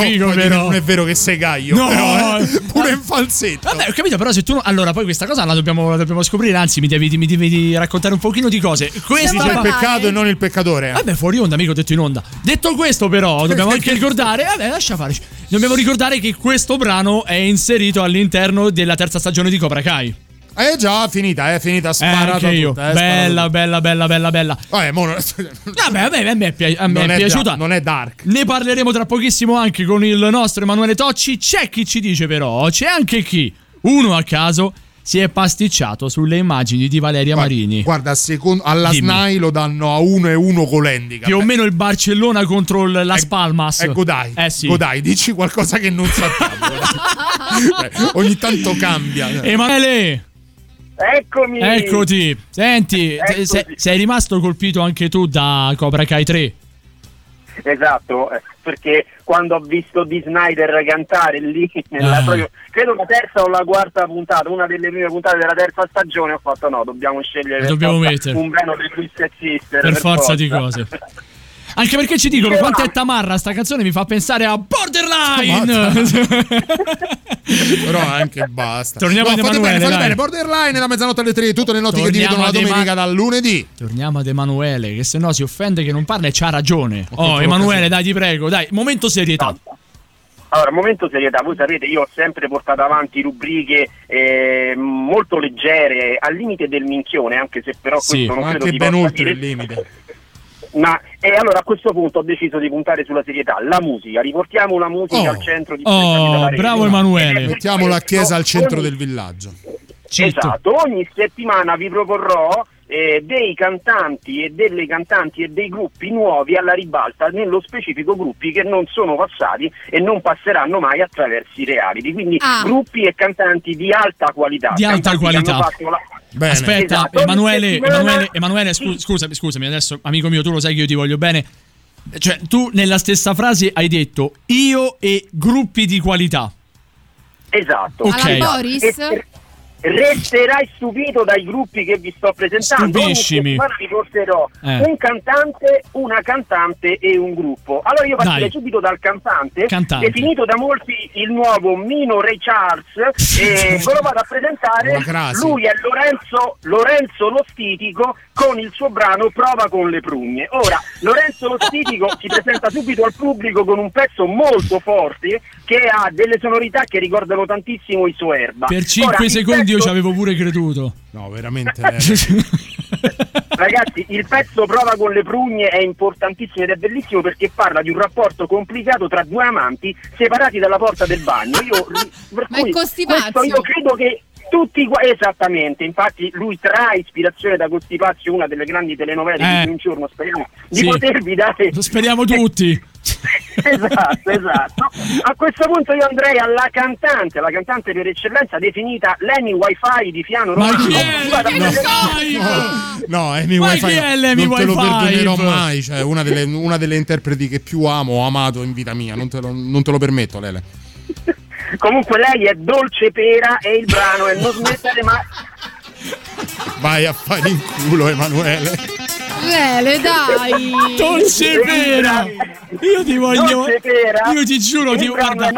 Figo, Poi però. Non è vero che sei Gaio, No. però, eh, pure in falsetto. Vabbè, ho capito, però se tu. Allora, poi questa cosa la dobbiamo, la dobbiamo scoprire. Anzi, mi devi, mi devi raccontare un pochino di cose. Questa dice il peccato e non il peccatore. Vabbè, fuori onda, amico, ho detto in onda. Detto questo, però, <laughs> dobbiamo anche ricordare. Vabbè, lascia fare. Dobbiamo ricordare che questo brano è inserito all'interno della terza stagione di Cobra Kai. Eh già, finita, è finita, Eh, sparata anche io. tutta, eh, bella, bella, bella, bella, bella. Vabbè, mo non- Vabbè, vabbè, a me è, pi- a me è è piaciuta. da- non è dark. Ne parleremo tra pochissimo anche con il nostro Emanuele Tocci. C'è chi ci dice, però, c'è anche chi, uno a caso, si è pasticciato sulle immagini di Valeria Marini. Guarda, secondo, alla Dimmi. SNAI lo danno a 1 e 1 con l'handicap. Più o meno il Barcellona contro il Las Palmas. Ecco dai, Eh sì. Godai, dici qualcosa che non sappiamo. <laughs> Eh, ogni tanto cambia. Emanuele, Eccomi! eccoti. Senti, Eccoci. se- sei rimasto colpito anche tu da Cobra Kai 3? Esatto, eh, perché quando ho visto Di Snyder cantare lì, Ah. proprio- credo la terza o la quarta puntata, una delle prime puntate della terza stagione, ho fatto no, dobbiamo scegliere per Dobbiamo forza un brano dei Twisted Sister. Per forza di cose. <laughs> Anche perché ci dicono Diceva- quanto è tamarra sta canzone mi fa pensare a Borderline. <laughs> Però anche basta. Torniamo no, ad fate Emanuele, bene, fate bene. Borderline da mezzanotte alle 3, tutte le notti che Torniamo dividono la domenica dal lunedì. Torniamo ad Emanuele, che se no si offende che non parla e c'ha ragione. Oh, fatto Emanuele, dai, ti prego, dai, momento serietà. Allora, momento serietà, voi sapete, io ho sempre portato avanti rubriche eh, molto leggere, al limite del minchione, anche se però Sì, questo non ma credo anche si ben oltre dire. il limite. Ma e allora a questo punto ho deciso di puntare sulla serietà, la musica, riportiamo la musica Oh. al centro di Oh, bravo Emanuele. Mettiamo la chiesa al centro Ogni- del villaggio. Esatto, ogni settimana vi proporrò eh, dei cantanti e delle cantanti e dei gruppi nuovi alla ribalta, nello specifico gruppi che non sono passati e non passeranno mai attraverso i reality, quindi Ah. gruppi e cantanti di alta qualità. Di alta Cantanti che hanno qualità. fatto la- Bene. Aspetta, Esatto, Emanuele, settimana- Emanuele, Emanuele, scu- scusami, scusami, adesso, amico mio, tu lo sai che io ti voglio bene. Cioè, tu nella stessa frase hai detto io e gruppi di qualità. Esatto. Ok. Alla Boris? E- Resterai stupito dai gruppi che vi sto presentando. Stupissimi. Ogni vi porterò Eh. un cantante, una cantante e un gruppo. Allora io partirei Dai. subito dal cantante, Cantante. definito da molti il nuovo Mino Ray Charles, e <laughs> ve lo vado a presentare. Lui è Lorenzo, Lorenzo Lo Stitico con il suo brano Prova con le prugne. Ora, Lorenzo Lo Stitico <laughs> si presenta subito al pubblico con un pezzo molto forte che ha delle sonorità che ricordano tantissimo i suo erba. Per Ora, 5 il secondi io ci avevo pure creduto. No, veramente. eh. <laughs> Ragazzi, il pezzo Prova con le prugne è importantissimo ed è bellissimo perché parla di un rapporto complicato tra due amanti separati dalla porta del bagno. Io, <laughs> per Ma è Costipazio. io credo che tutti qua- esattamente, infatti lui trae ispirazione da Costipazio, una delle grandi telenovele Eh. di un giorno speriamo di Sì. potervi dare Lo speriamo tutti. <laughs> esatto, esatto. A questo punto io andrei alla cantante, la cantante per eccellenza definita Leni Wi-Fi di Fiano Ma Romano. chi è? No, Ma Wi-Fi chi è no, l'Amy non te lo Wi-Fi? perdonerò mai. Cioè, una delle, una delle interpreti che più amo, ho amato in vita mia. Non te lo, non te lo permetto, Lele. Comunque lei è Dolce Pera e il brano è Non smettere mai. Vai a fare in culo, Emanuele. Lele, dai. Dolce Pera! Io ti voglio. Dolce Pera. Io ti giuro, ti guarda.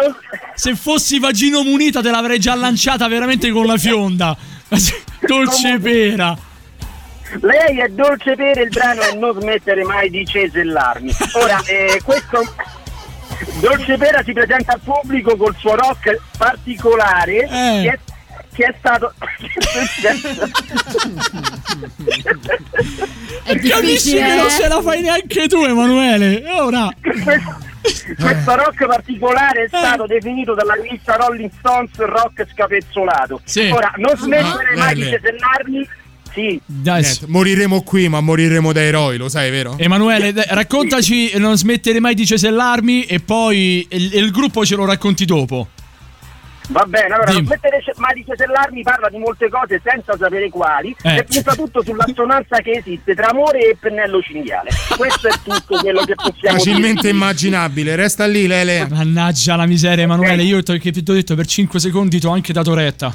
Se fossi vagino munita te l'avrei già lanciata veramente con la fionda. <laughs> Dolce Pera. Lei è Dolce Pera e il brano è Non smettere mai di cesellarmi. Ora, eh, questo. Dolce Pera si presenta al pubblico col suo rock particolare Eh. che, è, che è stato. <laughs> È Capisci <laughs> che non eh? ce la fai neanche tu, Emanuele. Ora. <laughs> questo, questo rock particolare è stato definito dalla rivista Rolling Stones rock scapezzolato. Sì. Ora, non smettere Ah, mai di bene. Sì, Dai, Niente, moriremo qui, ma moriremo da eroi, lo sai, vero? Emanuele, dai, raccontaci non smettere mai di cesellarmi e poi il, il gruppo ce lo racconti dopo. Va bene, allora Dimmi. non smettere mai di cesellarmi parla di molte cose senza sapere quali Eh. e punta tutto sull'assonanza che esiste tra amore e pennello cinghiale. Questo è tutto quello che possiamo Facilmente dire. immaginabile. Resta lì, Lele. Mannaggia la miseria, Emanuele. Io ti che ti ho detto per 5 secondi ti ho anche dato retta.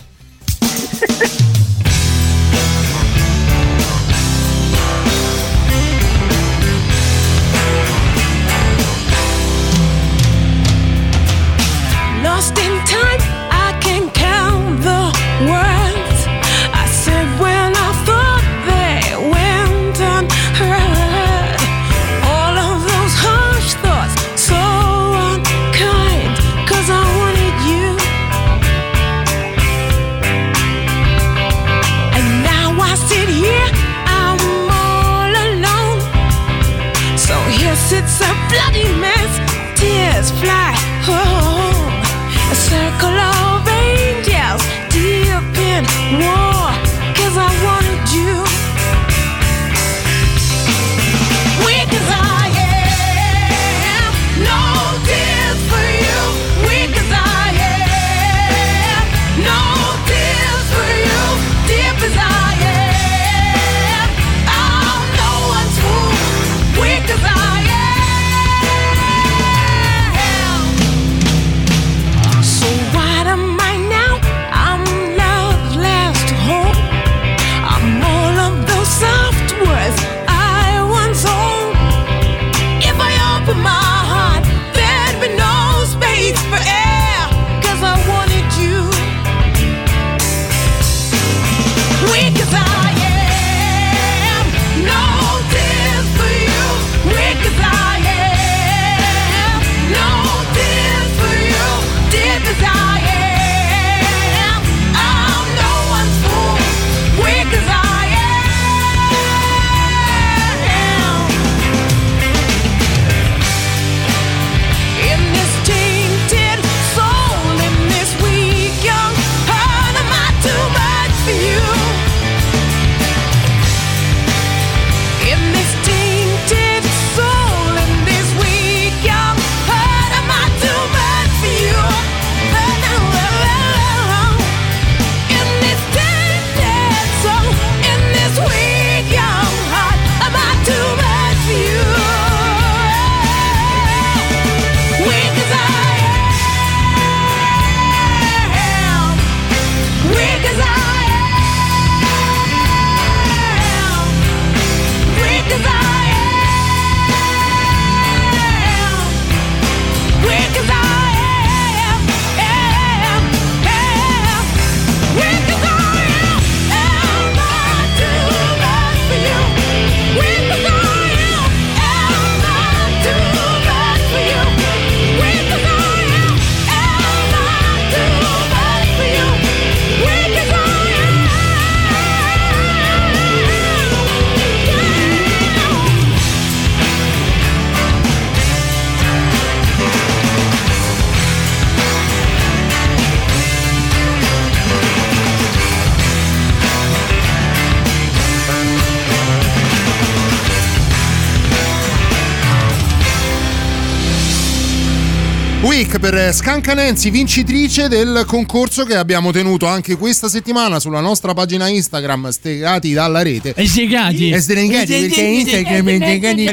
Week per Scanca Nancy, vincitrice del concorso che abbiamo tenuto anche questa settimana sulla nostra pagina Instagram, Stegati dalla rete. E Stegati. E Stegati perché Instagram è Stegati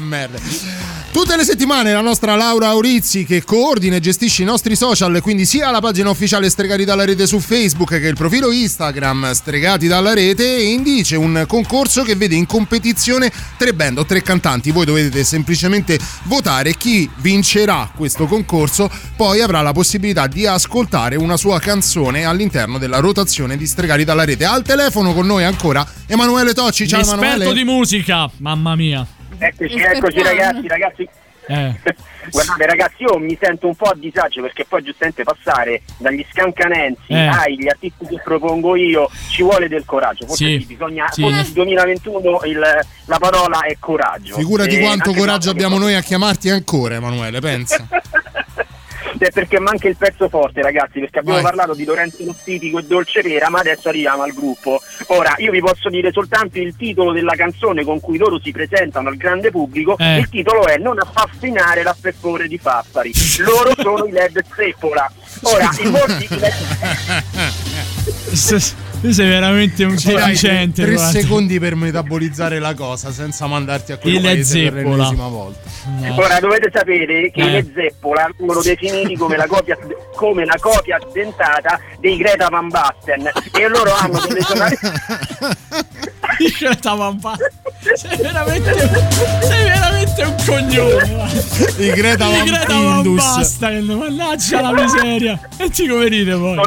merda. Tutte le settimane la nostra Laura Aurizzi che coordina e gestisce i nostri social, quindi sia la pagina ufficiale Stregati dalla rete su Facebook che il profilo Instagram Stregati dalla rete indice un concorso che vede in competizione tre band o tre cantanti. Voi dovete semplicemente votare chi vincerà questo concorso, poi avrà la possibilità di ascoltare una sua canzone all'interno della rotazione di Stregati dalla rete. Al telefono con noi ancora Emanuele Tocci. Ciao Esperto Emanuele. di musica, mamma mia. Eccoci, eccoci ragazzi, ragazzi. Eh. <laughs> Guardate ragazzi, io mi sento un po' a disagio perché poi giustamente passare dagli scancanensi Eh. agli artisti che propongo io ci vuole del coraggio. Forse Sì, bisogna, sì. forse nel 2021 il- la parola è coraggio. Figurati E quanto anche coraggio abbiamo noi a chiamarti ancora, Emanuele, pensa. <laughs> è perché manca il pezzo forte, ragazzi, perché abbiamo Vai. parlato di Lorenzo Lottitico e Dolce Vera, ma adesso arriviamo al gruppo. Ora, io vi posso dire soltanto il titolo della canzone con cui loro si presentano al grande pubblico. Eh. Il titolo è Non affascinare l'affessore di Faffari. Loro sono i Led Zeppola. Ora, molti i Led- <laughs> <laughs> Tu sei veramente un Ci dai deficiente. tre guarda. secondi per metabolizzare la cosa senza mandarti a quel Il paese per Zeppola. l'ennesima volta. Ora dovete sapere che Eh. i Led Zeppola vengono definiti come la copia, come la copia dentata dei Greta Van Basten e loro hanno delle <laughs> Il Greta Van Basten. Sei veramente, sei veramente un coglione. va. Il Greta Van. Basten. Mannaggia la miseria. E ti come ride poi.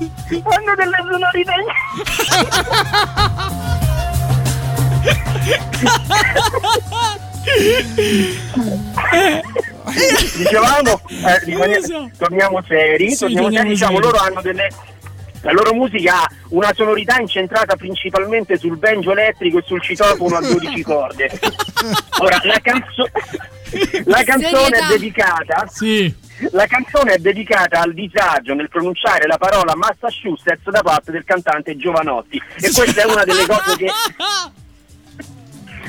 Hanno delle sonorità. Dicevamo, eh, rimane- torniamo seri, Sì, torniamo torniamo seri, diciamo, seri. loro hanno delle... La loro musica ha una sonorità incentrata principalmente sul banjo elettrico e sul citofono a 12 corde. <laughs> Ora, la, canzo- la canzone è Serietà. dedicata La canzone è dedicata al disagio nel pronunciare la parola Massachusetts da parte del cantante Giovanotti e questa è una delle cose che <laughs>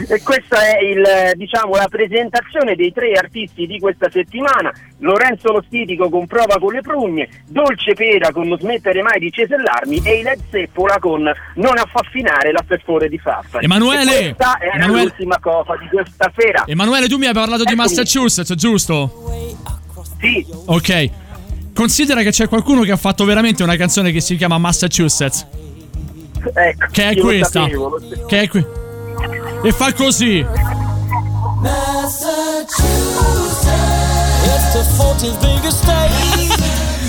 e questa è il, diciamo, la presentazione dei tre artisti di questa settimana. Lorenzo Lo Stitico con Prova con le prugne, Dolce Pera con Non smettere mai di cesellarmi e i Led Seppola con Non affaffinare la ferfore di Faffa. Emanuele! E questa era Emanuele! l'ultima cosa di questa sera. Emanuele, tu mi hai parlato di. Massachusetts, giusto? Sì. Ok. Considera che c'è qualcuno che ha fatto veramente una canzone che si chiama Massachusetts. Ecco, Che è questa. sapevo. Che è qui. E fa così.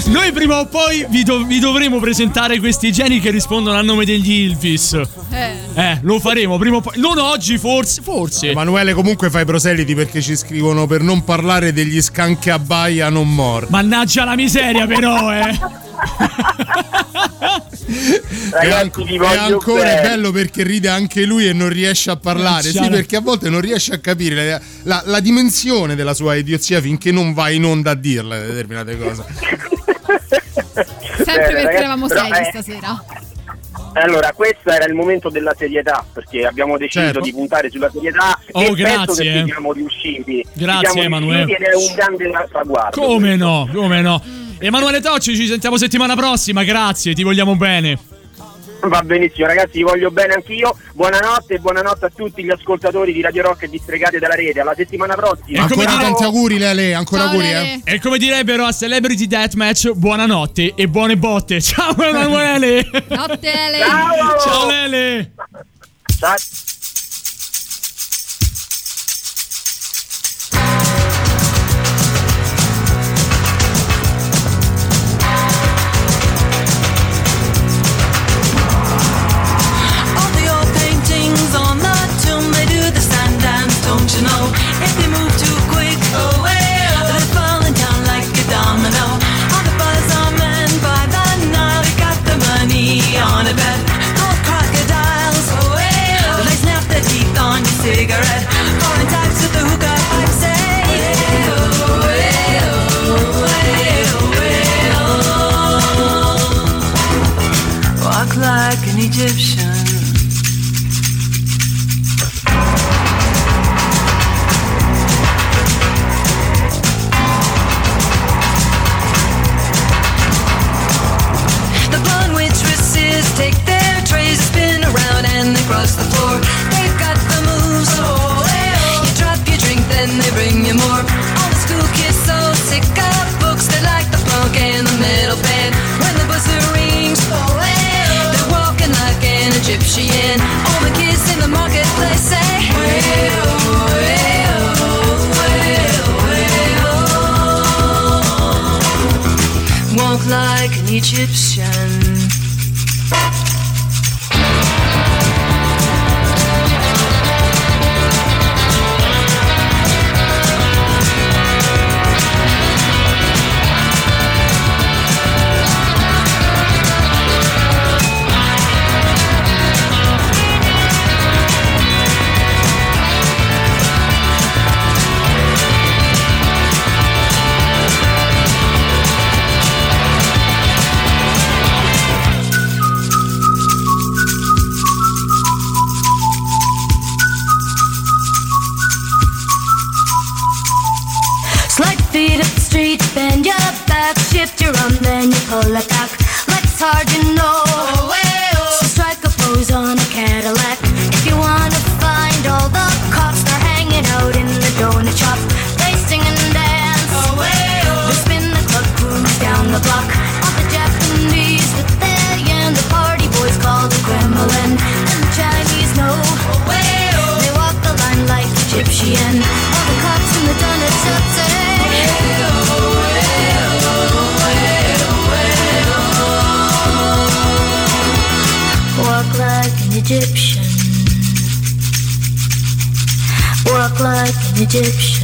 Noi prima o poi vi, dov- vi dovremo presentare questi geni che rispondono al nome degli Ilvis. Eh. Eh, lo faremo prima o poi. Non oggi, forse. Forse. Emanuele, comunque fai proseliti perché ci scrivono per non parlare degli scanchi a baia non morti. Mannaggia la miseria, però, eh. e, e voglio ancora è bene. bello perché ride anche lui e non riesce a parlare. Sì, perché a volte non riesce a capire la, la- la dimensione della sua idiozia finché non va in onda a dirle determinate cose. Sempre perché ragazzi, eravamo seri eh, stasera. Allora, questo era il momento della serietà, perché abbiamo deciso Certo. di puntare sulla serietà Oh, e penso grazie, che eh. siamo riusciti. Ci Grazie, siamo Emanuele. riusciti è un grande traguardo. Come no, come no. Emanuele Tocci, ci sentiamo settimana prossima. Grazie, ti vogliamo bene. Va benissimo, ragazzi, vi voglio bene anch'io. Buonanotte e buonanotte a tutti gli ascoltatori di Radio Rock e di Stregate dalla Rete. Alla settimana prossima. Ancora tanti auguri, Lele. Ancora Ciao, auguri, Lele. eh. E come direbbero a Celebrity Deathmatch, buonanotte e buone botte. <laughs> Ciao Emanuele. Notte Ele. Ciao! Ciao Lele. Ciao. Don't you know? If they move they bring more. All the school kids so sick of books, they like the funk and the metal band. When the buzzer rings, they're walking like an Egyptian. All the kids in the marketplace say. Walk like an Egyptian. attack. Let's hard you know. Egyptian.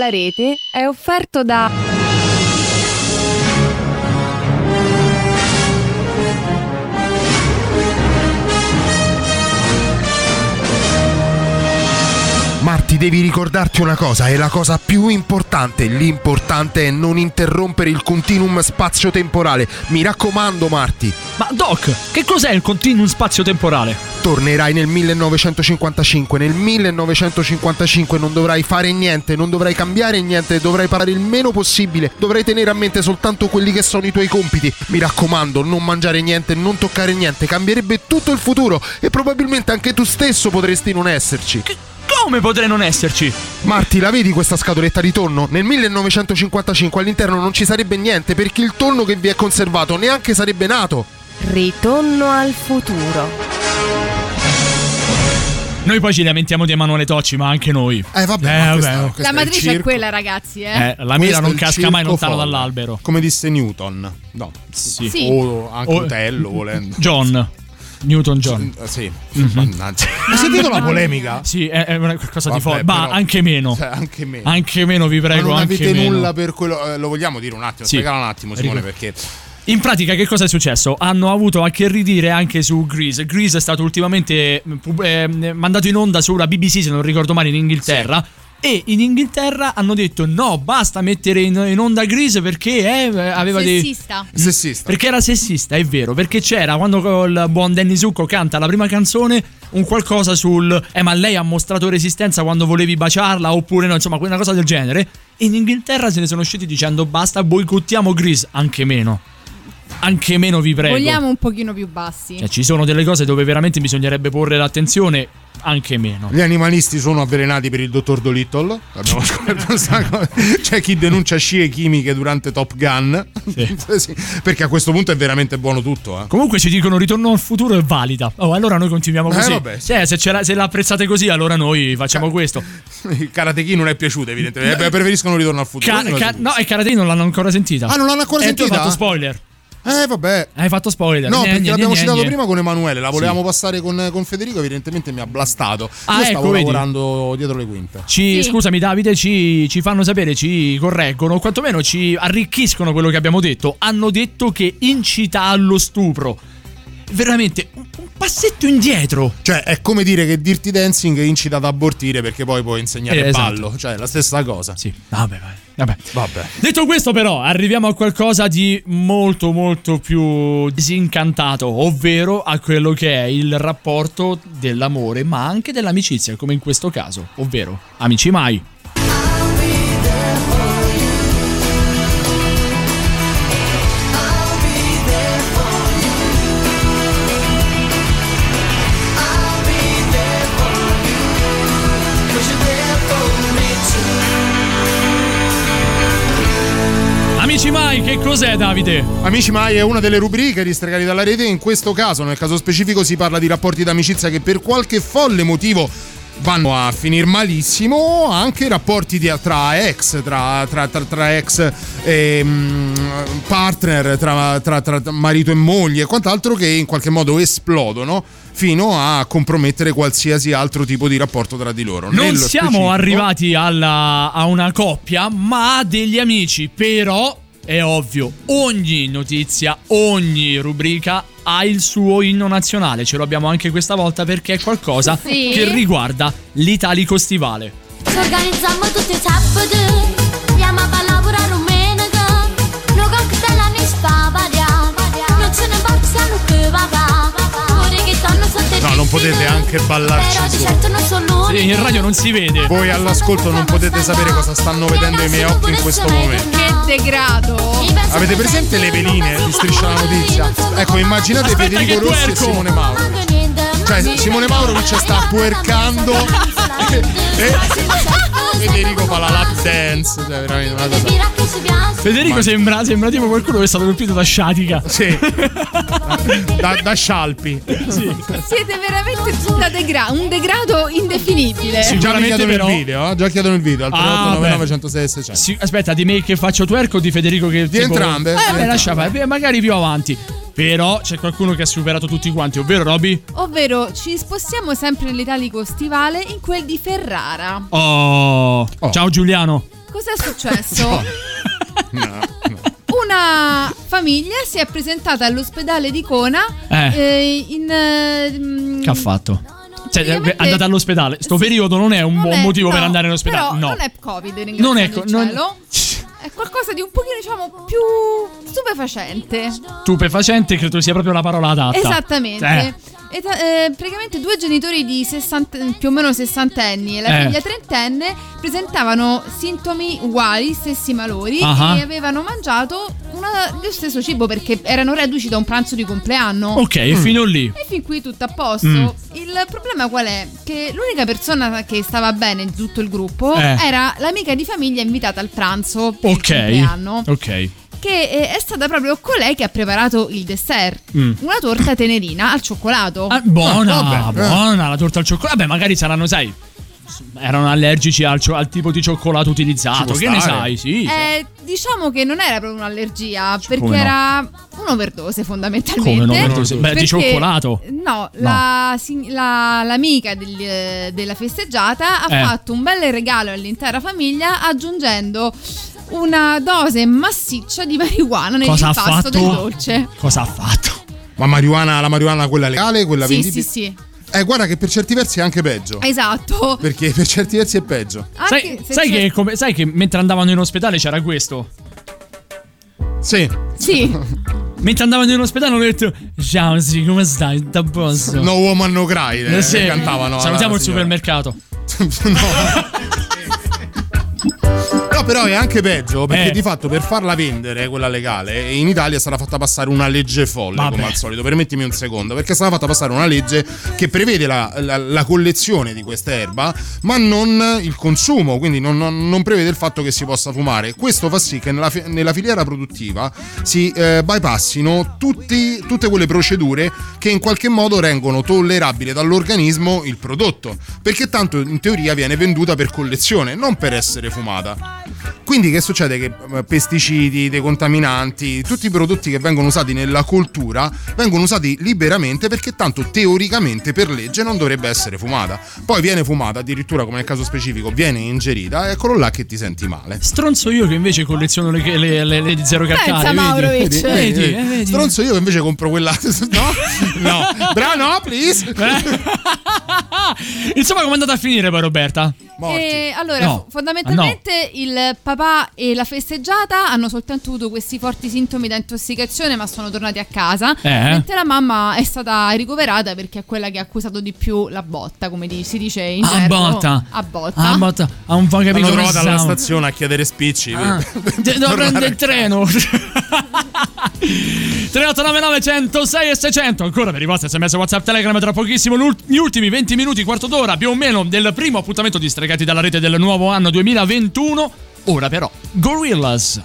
Dalla rete è offerto da devi ricordarti una cosa, è la cosa più importante. L'importante è non interrompere il continuum spazio-temporale. Mi raccomando, Marti. Ma Doc, che cos'è il continuum spazio-temporale? Tornerai nel 1955. Nel 1955 non dovrai fare niente, non dovrai cambiare niente, dovrai parlare il meno possibile. Dovrai tenere a mente soltanto quelli che sono i tuoi compiti. Mi raccomando, non mangiare niente, non toccare niente. Cambierebbe tutto il futuro e probabilmente anche tu stesso potresti non esserci. Come potrei non esserci? Marti, la vedi questa scatoletta di tonno? Nel 1955 all'interno non ci sarebbe niente perché il tonno che vi è conservato neanche sarebbe nato. Ritorno al futuro. Noi poi ci lamentiamo di Emanuele Tocci, ma anche noi. Eh vabbè, Eh, ma questa- vabbè. La è matrice è circo. quella, ragazzi, eh. Eh, la mira non è casca mai lontano folle. dall'albero. Come disse Newton. No. Sì. Sì. O anche O- Utello volendo. John. Newton John. Eh, Sì, Mhm. mannaggia. Hai sentito la <laughs> polemica? Sì, è, è una di Vabbè, forte. Ma anche meno. Cioè, anche meno. Anche meno, vi Ma prego. non anche avete meno. nulla per quello. eh, lo vogliamo dire un attimo? Sì. Spiegala un attimo, Simone, Ricordo. perché. In pratica, che cosa è successo? Hanno avuto a che ridire anche su Grease. Grease è stato ultimamente pub- eh, mandato in onda sulla BBC, se non ricordo male, in Inghilterra. E in Inghilterra hanno detto no, basta mettere in, in onda Grease perché eh, aveva dei. Sessista. Sessista. Perché era sessista, è vero. Perché c'era quando il buon Danny Zucco canta la prima canzone un qualcosa sul. Eh, ma lei ha mostrato resistenza quando volevi baciarla oppure no, insomma, una cosa del genere. E in Inghilterra se ne sono usciti dicendo basta, boicottiamo Grease. Anche meno. Anche meno vi prego. Vogliamo un pochino più bassi. Cioè, ci sono delle cose dove veramente bisognerebbe porre l'attenzione, anche meno. Gli animalisti sono avvelenati per il dottor Dolittle. Abbiamo scoperto questa cosa. <laughs> C'è chi denuncia scie chimiche durante Top Gun. <laughs> Sì, Perché a questo punto è veramente buono tutto. Eh. Comunque ci dicono ritorno al futuro è valida. Oh, allora noi continuiamo Eh, così. vabbè, sì. Cioè, se, ce la- se l'apprezzate così, allora noi facciamo questo. <laughs> Il Karate Kid non è piaciuto, evidentemente. Eh, Preferiscono ritorno al futuro. Ca- ca- no, e Karate non l'hanno ancora sentita. Ah, non l'hanno ancora E tu sentita? hai fatto spoiler. Eh, vabbè. Hai fatto spoiler. No, Gne, perché gne, l'abbiamo gne, citato gne. prima con Emanuele, la volevamo Sì. passare con, con Federico, evidentemente mi ha blastato. Ah, Io ecco, stavo vedi. lavorando dietro le quinte. Ci, Scusami Davide, ci, ci fanno sapere, ci correggono, o quantomeno ci arricchiscono quello che abbiamo detto. Hanno detto che incita allo stupro. Veramente un, un passetto indietro. Cioè, è come dire che Dirty Dancing incita ad abortire perché poi puoi insegnare Eh, esatto. ballo. Cioè, è la stessa cosa. Sì, vabbè, vabbè. Vabbè. Detto questo, però, arriviamo a qualcosa di molto, molto più disincantato, ovvero a quello che è il rapporto dell'amore, ma anche dell'amicizia, come in questo caso, ovvero amici mai. Che cos'è, Davide? Amici Mai è una delle rubriche di Stregati dalla rete. In questo caso, nel caso specifico, si parla di rapporti d'amicizia che per qualche folle motivo vanno a finire malissimo. Anche rapporti di- tra ex, tra, tra- tra- tra ex ehm, partner, tra, tra- tra marito e moglie e quant'altro che in qualche modo esplodono fino a compromettere qualsiasi altro tipo di rapporto tra di loro. Non Nello siamo specifico- arrivati alla- a una coppia, ma a degli amici. Però è ovvio, ogni notizia, ogni rubrica ha il suo inno nazionale. Ce lo abbiamo anche questa volta perché è qualcosa Sì. che riguarda l'Italico Stivale. Ci organizziamo tutti i sabati, andiamo a lavorare un menego, noi cocktail ne spavadiamo, non ce ne portiamo più papà, potete anche ballarci certo l'unico. Sì, in radio non si vede. Voi all'ascolto non potete sapere cosa stanno vedendo i miei occhi in questo momento. Che degrado. Avete presente le veline di Striscia la Notizia? Ecco, immaginate Aspetta Federico Rossi e! Simone Mauro. Cioè, Simone Mauro che ci sta puercando <laughs> e Federico fa la lap dance. Cioè, veramente una cosa. Federico Ma- sembra, sembra tipo qualcuno che è stato colpito da sciatica. Sì. <laughs> Da, da scialpi. Siete veramente da degra- un degrado indefinibile. Sì, chiedono però- il video, eh? già chiedono il video al Ah, 3899 106 600. Sì, aspetta, di me che faccio twerk o di Federico che Di entrambe, Eh, beh, entrambe. lascia fare, magari più avanti. Però c'è qualcuno che ha superato tutti quanti, ovvero Roby? Ovvero, ci spostiamo sempre nell'italico stivale in quel di Ferrara. Oh. Ciao Giuliano. Cos'è successo? <laughs> Una famiglia si è presentata all'ospedale di Cona Eh. eh, in... eh, Che ha fatto? Cioè, andata all'ospedale. Sto periodo non è un non buon è- motivo per no, andare all'ospedale. Però no. non è Covid, ringraziando Non è il co- non-. È qualcosa di un pochino, diciamo, più stupefacente. Stupefacente, credo sia proprio la parola adatta. Esattamente. Eh. E eh, praticamente due genitori di 60 più o meno sessantenni e la Eh. figlia trentenne presentavano sintomi uguali, stessi malori Ah. e avevano mangiato una- lo stesso cibo perché erano reduci da un pranzo di compleanno. Ok, e fino lì. E fin qui tutto a posto. Mm. Il problema qual è? Che l'unica persona che stava bene di tutto il gruppo Eh. era l'amica di famiglia invitata al pranzo per il Ok. compleanno. Ok. Che eh, è stata proprio colei che ha preparato il dessert. Mm. Una torta tenerina al cioccolato. Ah, buona, Ah, vabbè. buona la torta al cioccolato. Vabbè, magari saranno, sai, erano allergici al, al tipo di cioccolato utilizzato. Ci Che può ne stare. sai? Sì. Eh, diciamo che non era proprio un'allergia, perché come no? era un'overdose fondamentalmente. Come un'overdose? Beh, di Perché- cioccolato. No, la sig- la- l'amica del- della festeggiata ha Eh. fatto un bel regalo all'intera famiglia aggiungendo una dose massiccia di marijuana Cosa ha nell'impasto del dolce. Cosa ha fatto? Ma marijuana, la marijuana quella legale, quella Sì, vendibile? sì, sì. Eh, guarda che per certi versi è anche peggio. Esatto. Perché per certi versi è peggio. Sai, Anche sai c'è- che, come- sai che mentre andavano in ospedale c'era questo? Sì. Sì. <laughs> Mentre andavano in ospedale hanno detto Ciao, sì, come stai? Da posto? No woman no cry. eh, Eh, sì. Cantavano. Salutiamo il signora. supermercato. <laughs> No, però è anche peggio perché Eh. di fatto per farla vendere quella legale in Italia sarà fatta passare una legge folle Vabbè. come al solito. Permettimi un secondo, perché sarà fatta passare una legge che prevede la, la- la collezione di questa erba, ma non il consumo, quindi non, non- non prevede il fatto che si possa fumare. Questo fa sì che nella, nella filiera produttiva si eh, bypassino tutti- tutte quelle procedure che in qualche modo rengono tollerabile dall'organismo il prodotto, perché tanto in teoria viene venduta per collezione, non per essere fumata. Quindi che succede? Che eh, pesticidi, decontaminanti, tutti i prodotti che vengono usati nella coltura vengono usati liberamente perché tanto teoricamente per legge non dovrebbe essere fumata. Poi viene fumata, addirittura come nel caso specifico, viene ingerita, eccolo là che ti senti male. Stronzo io che invece colleziono le, le, le- le di zero calcare. Pensa, vedi? Vedi, Vedi, vedi, vedi. eh, vedi. Stronzo io che invece compro quella. <laughs> No? No. Bra, no, please. <laughs> Insomma, come è andata a finire poi Roberta? E allora, No. fo- fondamentalmente il papà e la festeggiata hanno soltanto avuto questi forti sintomi da intossicazione, ma sono tornati a casa. Eh. Mentre la mamma è stata ricoverata perché è quella che ha accusato di più la botta, come si dice in A gergo. botta. A botta. Ah, botta. Ha un po' capito L'hanno trovata alla stazione a chiedere spicci. Ah. <laughs> Devo <laughs> prendere a il treno 3899 106 <laughs> e 600 Ancora per i vostri sms whatsapp telegram Tra pochissimo gli ultimi 20 minuti Quarto d'ora più o meno Del primo appuntamento di Stregati dalla rete Del nuovo anno 2021 Ora però Gorillaz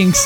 Things.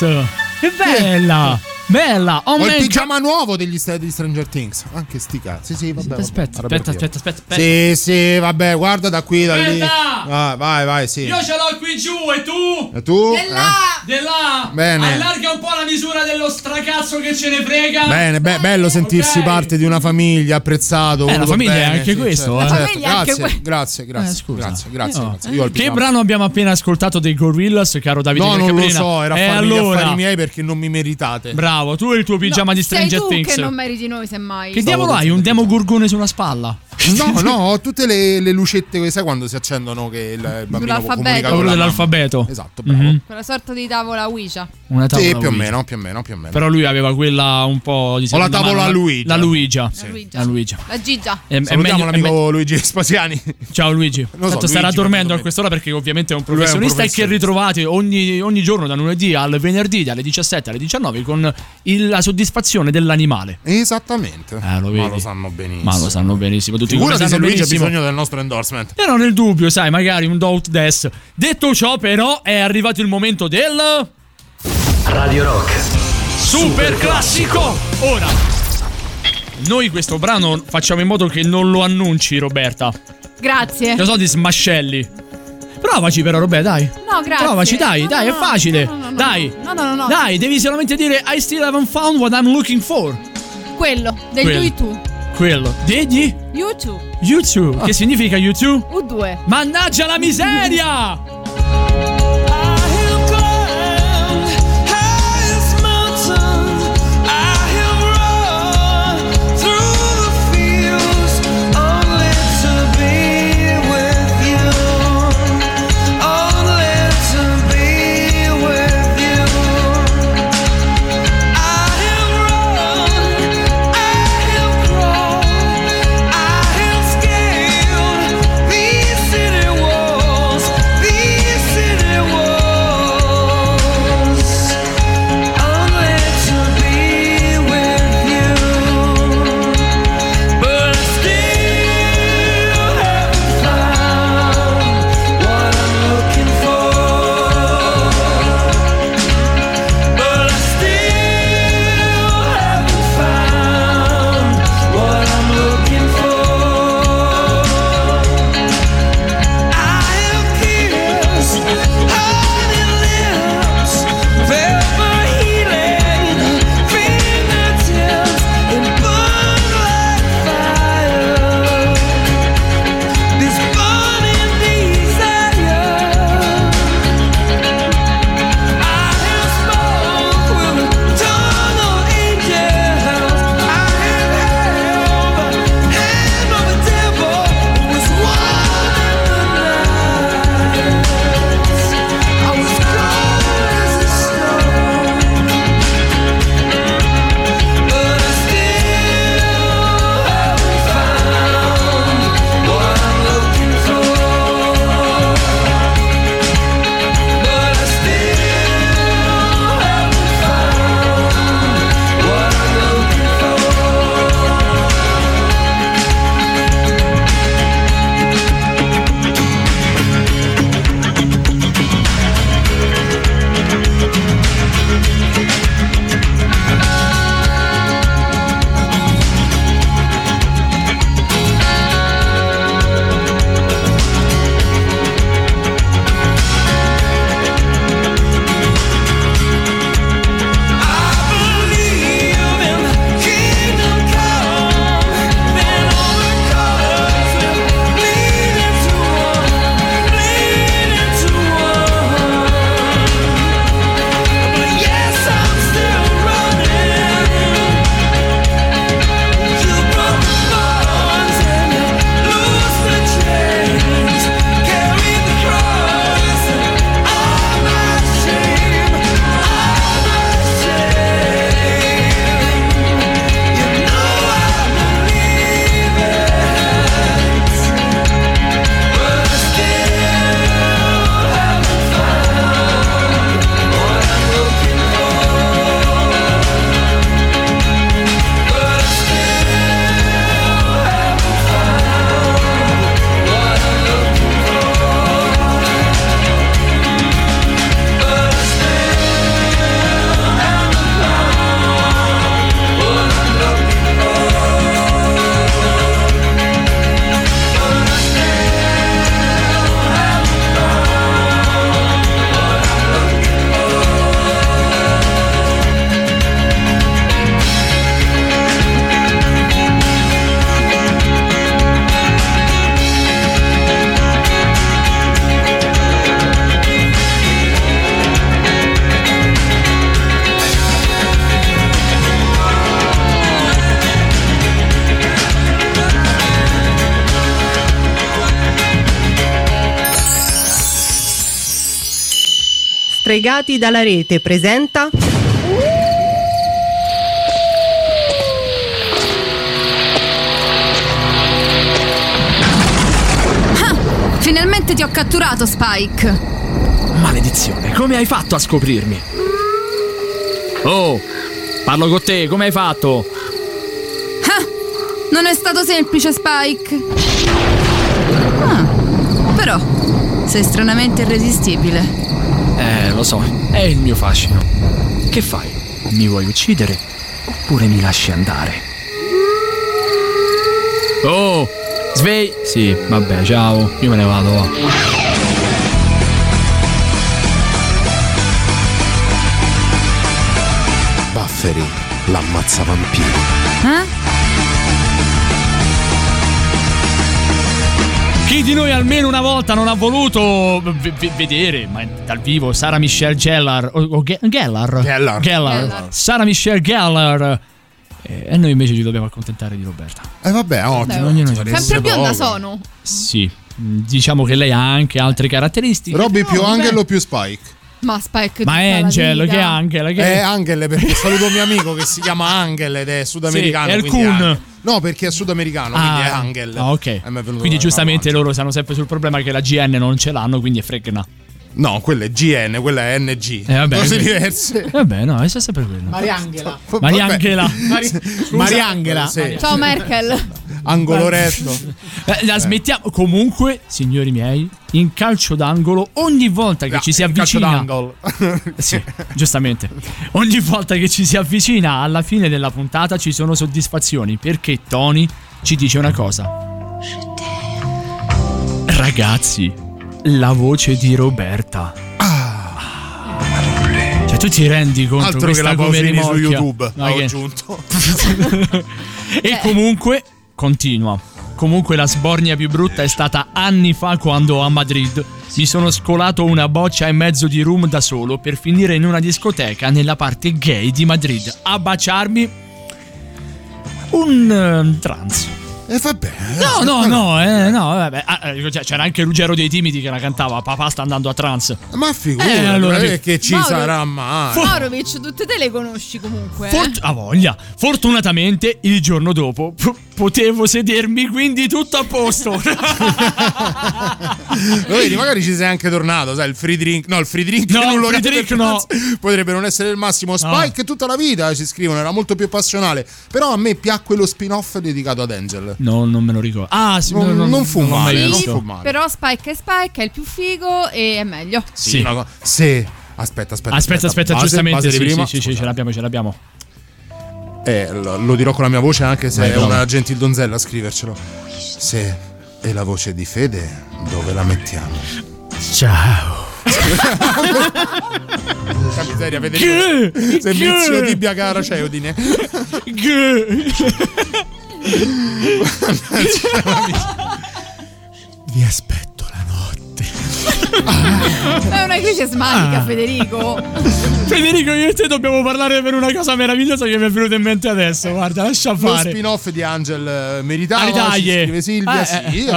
Che bella! Bella! Oh Ho il pigiama nuovo degli, st- di Stranger Things. Anche sti cazzi. Sì, sì, vabbè. Aspetta, vabbè, aspetta, aspetta, aspetta, aspetta. Sì, sì, vabbè, guarda da qui, da lì. Aspetta! Vai, vai, sì. Io ce l'ho qui giù e tu? E tu? Di là! Di là! Bene. Allarga un po' la misura dello stracazzo che ce ne frega. Bene, be- bello sentirsi parte di una famiglia, apprezzato. Eh, la famiglia è bene, anche sì, questo, certo, eh. certo. famiglia è anche Grazie, que- grazie, grazie, Eh, scusa. grazie, grazie, No. grazie. Io ho il Che brano abbiamo appena ascoltato dei Gorillaz, caro Davide No, non lo so, era E gli allora? affari miei perché non mi meritate. Bravo, tu e il tuo pigiama di Sei Stranger tu Things. che non meriti noi, semmai. Che diavolo hai? Un demo gorgone sulla spalla? No, <laughs> no, ho tutte le, le lucette, sai quando si accendono che il bambino comunica con dell'alfabeto. Esatto, bravo. Mhm. Quella sorta di tavola Ouija. Una tavola Sì, più o Ouija. meno, più o meno, più o meno. Però lui aveva quella un po' di Ho la tavola mano, la- Luigia. La Luigia. Sì. Luigia. La Luigia. La Gigia. È- è Salutiamo meglio- è l'amico Luigi Spasiani. Ciao Luigi. Non so, Tanto Luigi, starà dormendo a quest'ora perché ovviamente è un Lui è un professionista e che professionista. ritrovate ogni, ogni giorno da lunedì al venerdì dalle 17 alle 19 con il- la soddisfazione dell'animale. Esattamente. Eh, lo Ma lo sanno benissimo. Ma lo sanno benissimo. Tutti Figurati se Luigi ha bisogno del nostro endorsement. Però nel dubbio, sai, magari un Doubt Des. Detto ciò, però, è arrivato il momento del. Radio Rock. Super classico! Ora, noi questo brano facciamo in modo che non lo annunci, Roberta. Grazie. Lo so di smascelli. Provaci, però, Roberta, dai. No, grazie. Provaci, dai, No, dai, no, è facile. no, no, no, no. dai. No, no, no, no. Dai, devi solamente dire I still haven't found what I'm looking for. Quello, del Quello. YouTube. Quello. Degli YouTube. YouTube. Che significa YouTube? U2. Mannaggia la miseria! Stregati dalla rete presenta Ah, finalmente ti ho catturato, Spike. Maledizione, come hai fatto a scoprirmi? Oh, parlo con te, come hai fatto? Ah, non è stato semplice, Spike. Ah, però sei stranamente irresistibile. Eh, lo so, è il mio fascino. Che fai? Mi vuoi uccidere? Oppure mi lasci andare? Oh, svegli. Sì, vabbè, ciao, io me ne vado. va. Bufferi, l'ammazza vampiro. Eh? Chi di noi almeno una volta non ha voluto v- v- vedere ma dal vivo Sara Michelle Gellar o, o Ge- Gellar? Gellar. Gellar. Sara Michelle Gellar Eh, e noi invece ci dobbiamo accontentare di Roberta Eh vabbè, ottimo. Ognuno ci resta Sempre bionda sono. Sì, diciamo che lei ha anche altre caratteristiche Robby più No, Angelo più Spike? Ma Spike Ma è Angel, che è Angela? Che È Angel perché saluto un mio amico che si chiama Angel ed è sudamericano. Sì, è il Kun. Angel. No, perché è sudamericano, quindi è Angel. Ah, ok. Quindi giustamente loro sanno sempre sul problema che la GN non ce l'hanno, quindi è fregna. No, quella è GN, quella è NG. Eh, vabbè, Cose ok. diverse. Vabbè, no, è sempre quello. Mariangela. <laughs> Mariangela. Mariangela. Sì. Ciao Merkel. Angolo retto. Eh, la smettiamo. Comunque, signori miei, in calcio d'angolo, ogni volta che No, ci si in calcio avvicina. d'angolo. <laughs> Sì, giustamente. Ogni volta che ci si avvicina alla fine della puntata ci sono soddisfazioni perché Tony ci dice una cosa. Ragazzi, la voce di Roberta. Cioè, tu ti rendi conto Altro che la come Pausini su? YouTube. Ma Ho che- aggiunto. <laughs> e comunque, continua. Comunque la sbornia più brutta è stata anni fa quando a Madrid mi sono scolato una boccia e mezzo di rum da solo per finire in una discoteca nella parte gay di Madrid a baciarmi un eh, trans. E vabbè. No, no, no, eh, no, vabbè. Ah, eh, cioè, c'era anche Ruggero dei Timidi che la cantava Papà sta andando a trans. Ma figurati, Eh, allora, che ci Mauro- sarà mai. Morovic, tutte te le conosci comunque. eh? Fort- a voglia. Fortunatamente il giorno dopo p- potevo sedermi, quindi tutto a posto. <laughs> <laughs> Lo vedi, magari ci sei anche tornato, sai, il free drink. No, il free drink No, non lo free drink no. Potrebbe non essere il massimo. Spike tutta la vita ci scrivono, era molto più passionale. Però a me piacque lo spin-off dedicato ad Angel. No, non me lo ricordo. Ah, sì, Non- no, no, non fu mai male, non visto. fu male. Però Spike è Spike, è il più figo e è meglio. Sì. Co- Se. Aspetta, aspetta. Aspetta, aspetta, Base- giustamente. base di sì, prima. sì, sì, sì, ce l'abbiamo, ce l'abbiamo. Eh, lo, lo dirò con la mia voce anche se Vai, è una gentil donzella a scrivercelo. Se è la voce di Fede, dove la mettiamo? Ciao. <laughs> Porca miseria, Federico. Che? Servizio Che? tibia cara Ceodine. <laughs> Vi aspetto la notte. È una crisi smanica, Ah. Federico. Federico, io e te dobbiamo parlare per una cosa meravigliosa che mi è venuta in mente adesso. Guarda, lascia Lo fare. spin-off di Angel eh, meritava. Ah, ci scrive Silvia. Eh, sì, eh, è vero, è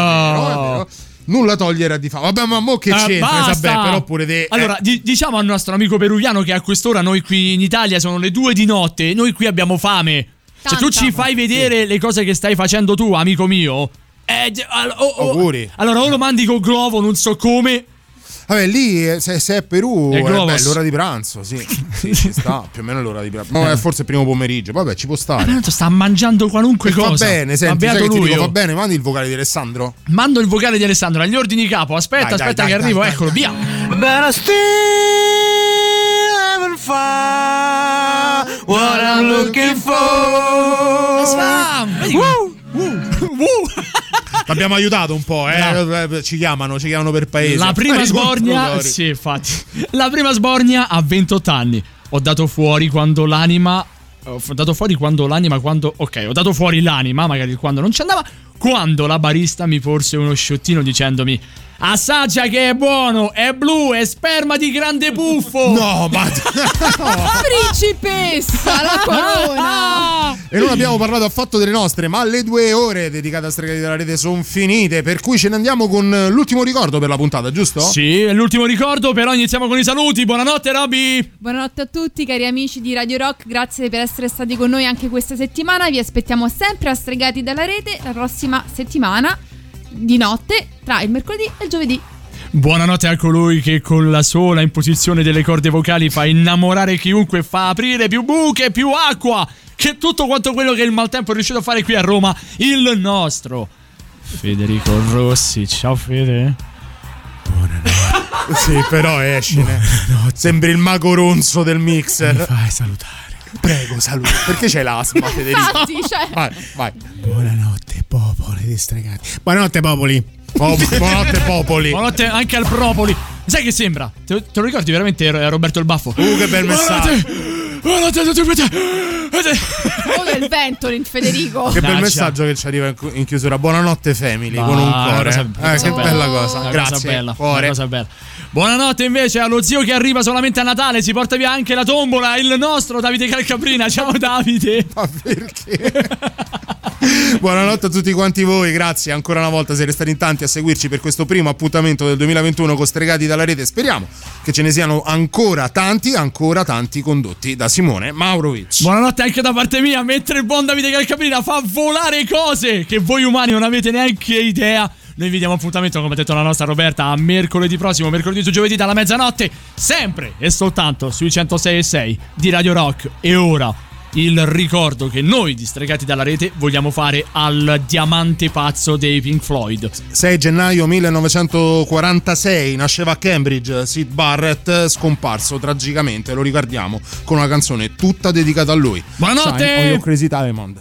oh. vero. Nulla togliere a di fa. Vabbè, ma mo che Eh, c'entra? basta. Vabbè, però pure te. eh. Allora, di- diciamo al nostro amico peruviano che a quest'ora noi qui in Italia sono le due di notte, noi qui abbiamo fame. Se tu Tanta. ci fai vedere le cose che stai facendo tu, amico mio, eh, oh, oh, Auguri. Allora, o lo mandi con Glovo, non so come. Vabbè, lì eh, se, se è Perù È è Globos. beh, l'ora di pranzo, sì. <laughs> sì, ci sta, più o meno l'ora di pranzo. No, è forse il primo pomeriggio. Vabbè, ci può stare. Tanto sta mangiando qualunque E va cosa. bene, Ma senti, beato sai che ti lui, dico, oh. va bene, mandi il vocale di Alessandro. Mando il vocale di Alessandro agli ordini capo. Aspetta, Dai, aspetta dai, che dai, arrivo, dai, eccolo, dai. via. I still what I'm looking for. Woo! Woo! L'abbiamo aiutato un po', eh. Eh, Ci chiamano, ci chiamano per paese. La prima <laughs> sbornia, sì, infatti. La prima sbornia a 28 anni. Ho dato fuori quando l'anima ho f- dato fuori quando l'anima quando ok, ho dato fuori l'anima, magari quando non ci andava, quando la barista mi porse uno sciottino dicendomi Assaggia che è buono, è blu, è sperma di grande buffo. <laughs> No, ma <laughs> Principessa, la corona. E non abbiamo parlato affatto delle nostre, ma le due ore dedicate a Stregati della Rete sono finite, per cui ce ne andiamo con l'ultimo ricordo per la puntata, giusto? Sì, è l'ultimo ricordo, però iniziamo con i saluti. Buonanotte, Robby. Buonanotte a tutti cari amici di Radio Rock, grazie per essere stati con noi anche questa settimana, vi aspettiamo sempre a Stregati dalla Rete la prossima settimana di notte tra il mercoledì e il giovedì. Buonanotte a colui che con la sola imposizione delle corde vocali fa innamorare chiunque, fa aprire più buche, più acqua, che tutto quanto quello che il maltempo è riuscito a fare qui a Roma, il nostro Federico Rossi. Ciao Fede. Sì, però escine. Sembri il mago ronzo del mixer. Mi fai salutare. Prego, saluta. Perché c'è l'asma, <laughs> Federico? Infatti, cioè, Vai, vai. Buonanotte, popoli distregati. Buonanotte, popoli. buonanotte, popoli. Buonanotte anche al Propoli. Sai che sembra? Te, te lo ricordi veramente Roberto il Baffo? Uh, che bel messaggio. Buonanotte a tutti quanti. o del vento in Federico. Che bel messaggio che ci arriva in chiusura. Buonanotte, family. Ma, con un cuore. cosa- Eh, cosa che bella. bella cosa. Una Grazie. cosa bella, cuore. una cosa bella. Buonanotte invece allo zio che arriva solamente a Natale, si porta via anche la tombola, il nostro Davide Calcabrina. Ciao Davide. <laughs> Ma perché? <laughs> Buonanotte a tutti quanti voi, grazie ancora una volta siete stati in tanti a seguirci per questo primo appuntamento del 2021 con Stregati dalla rete. Speriamo che ce ne siano ancora tanti, ancora tanti condotti da Simone Maurovic. Buonanotte anche da parte mia, mentre il buon Davide Calcabrina fa volare cose che voi umani non avete neanche idea. Noi vi diamo appuntamento, come ha detto la nostra Roberta, a mercoledì prossimo, mercoledì su giovedì dalla mezzanotte, sempre e soltanto sui 106 e 6 di Radio Rock. E ora il ricordo che noi di Stregati dalla rete vogliamo fare al diamante pazzo dei Pink Floyd. 6 gennaio 1946 nasceva a Cambridge Sid Barrett, scomparso tragicamente, lo ricordiamo, con una canzone tutta dedicata a lui. Buonanotte! Shine on your crazy diamond.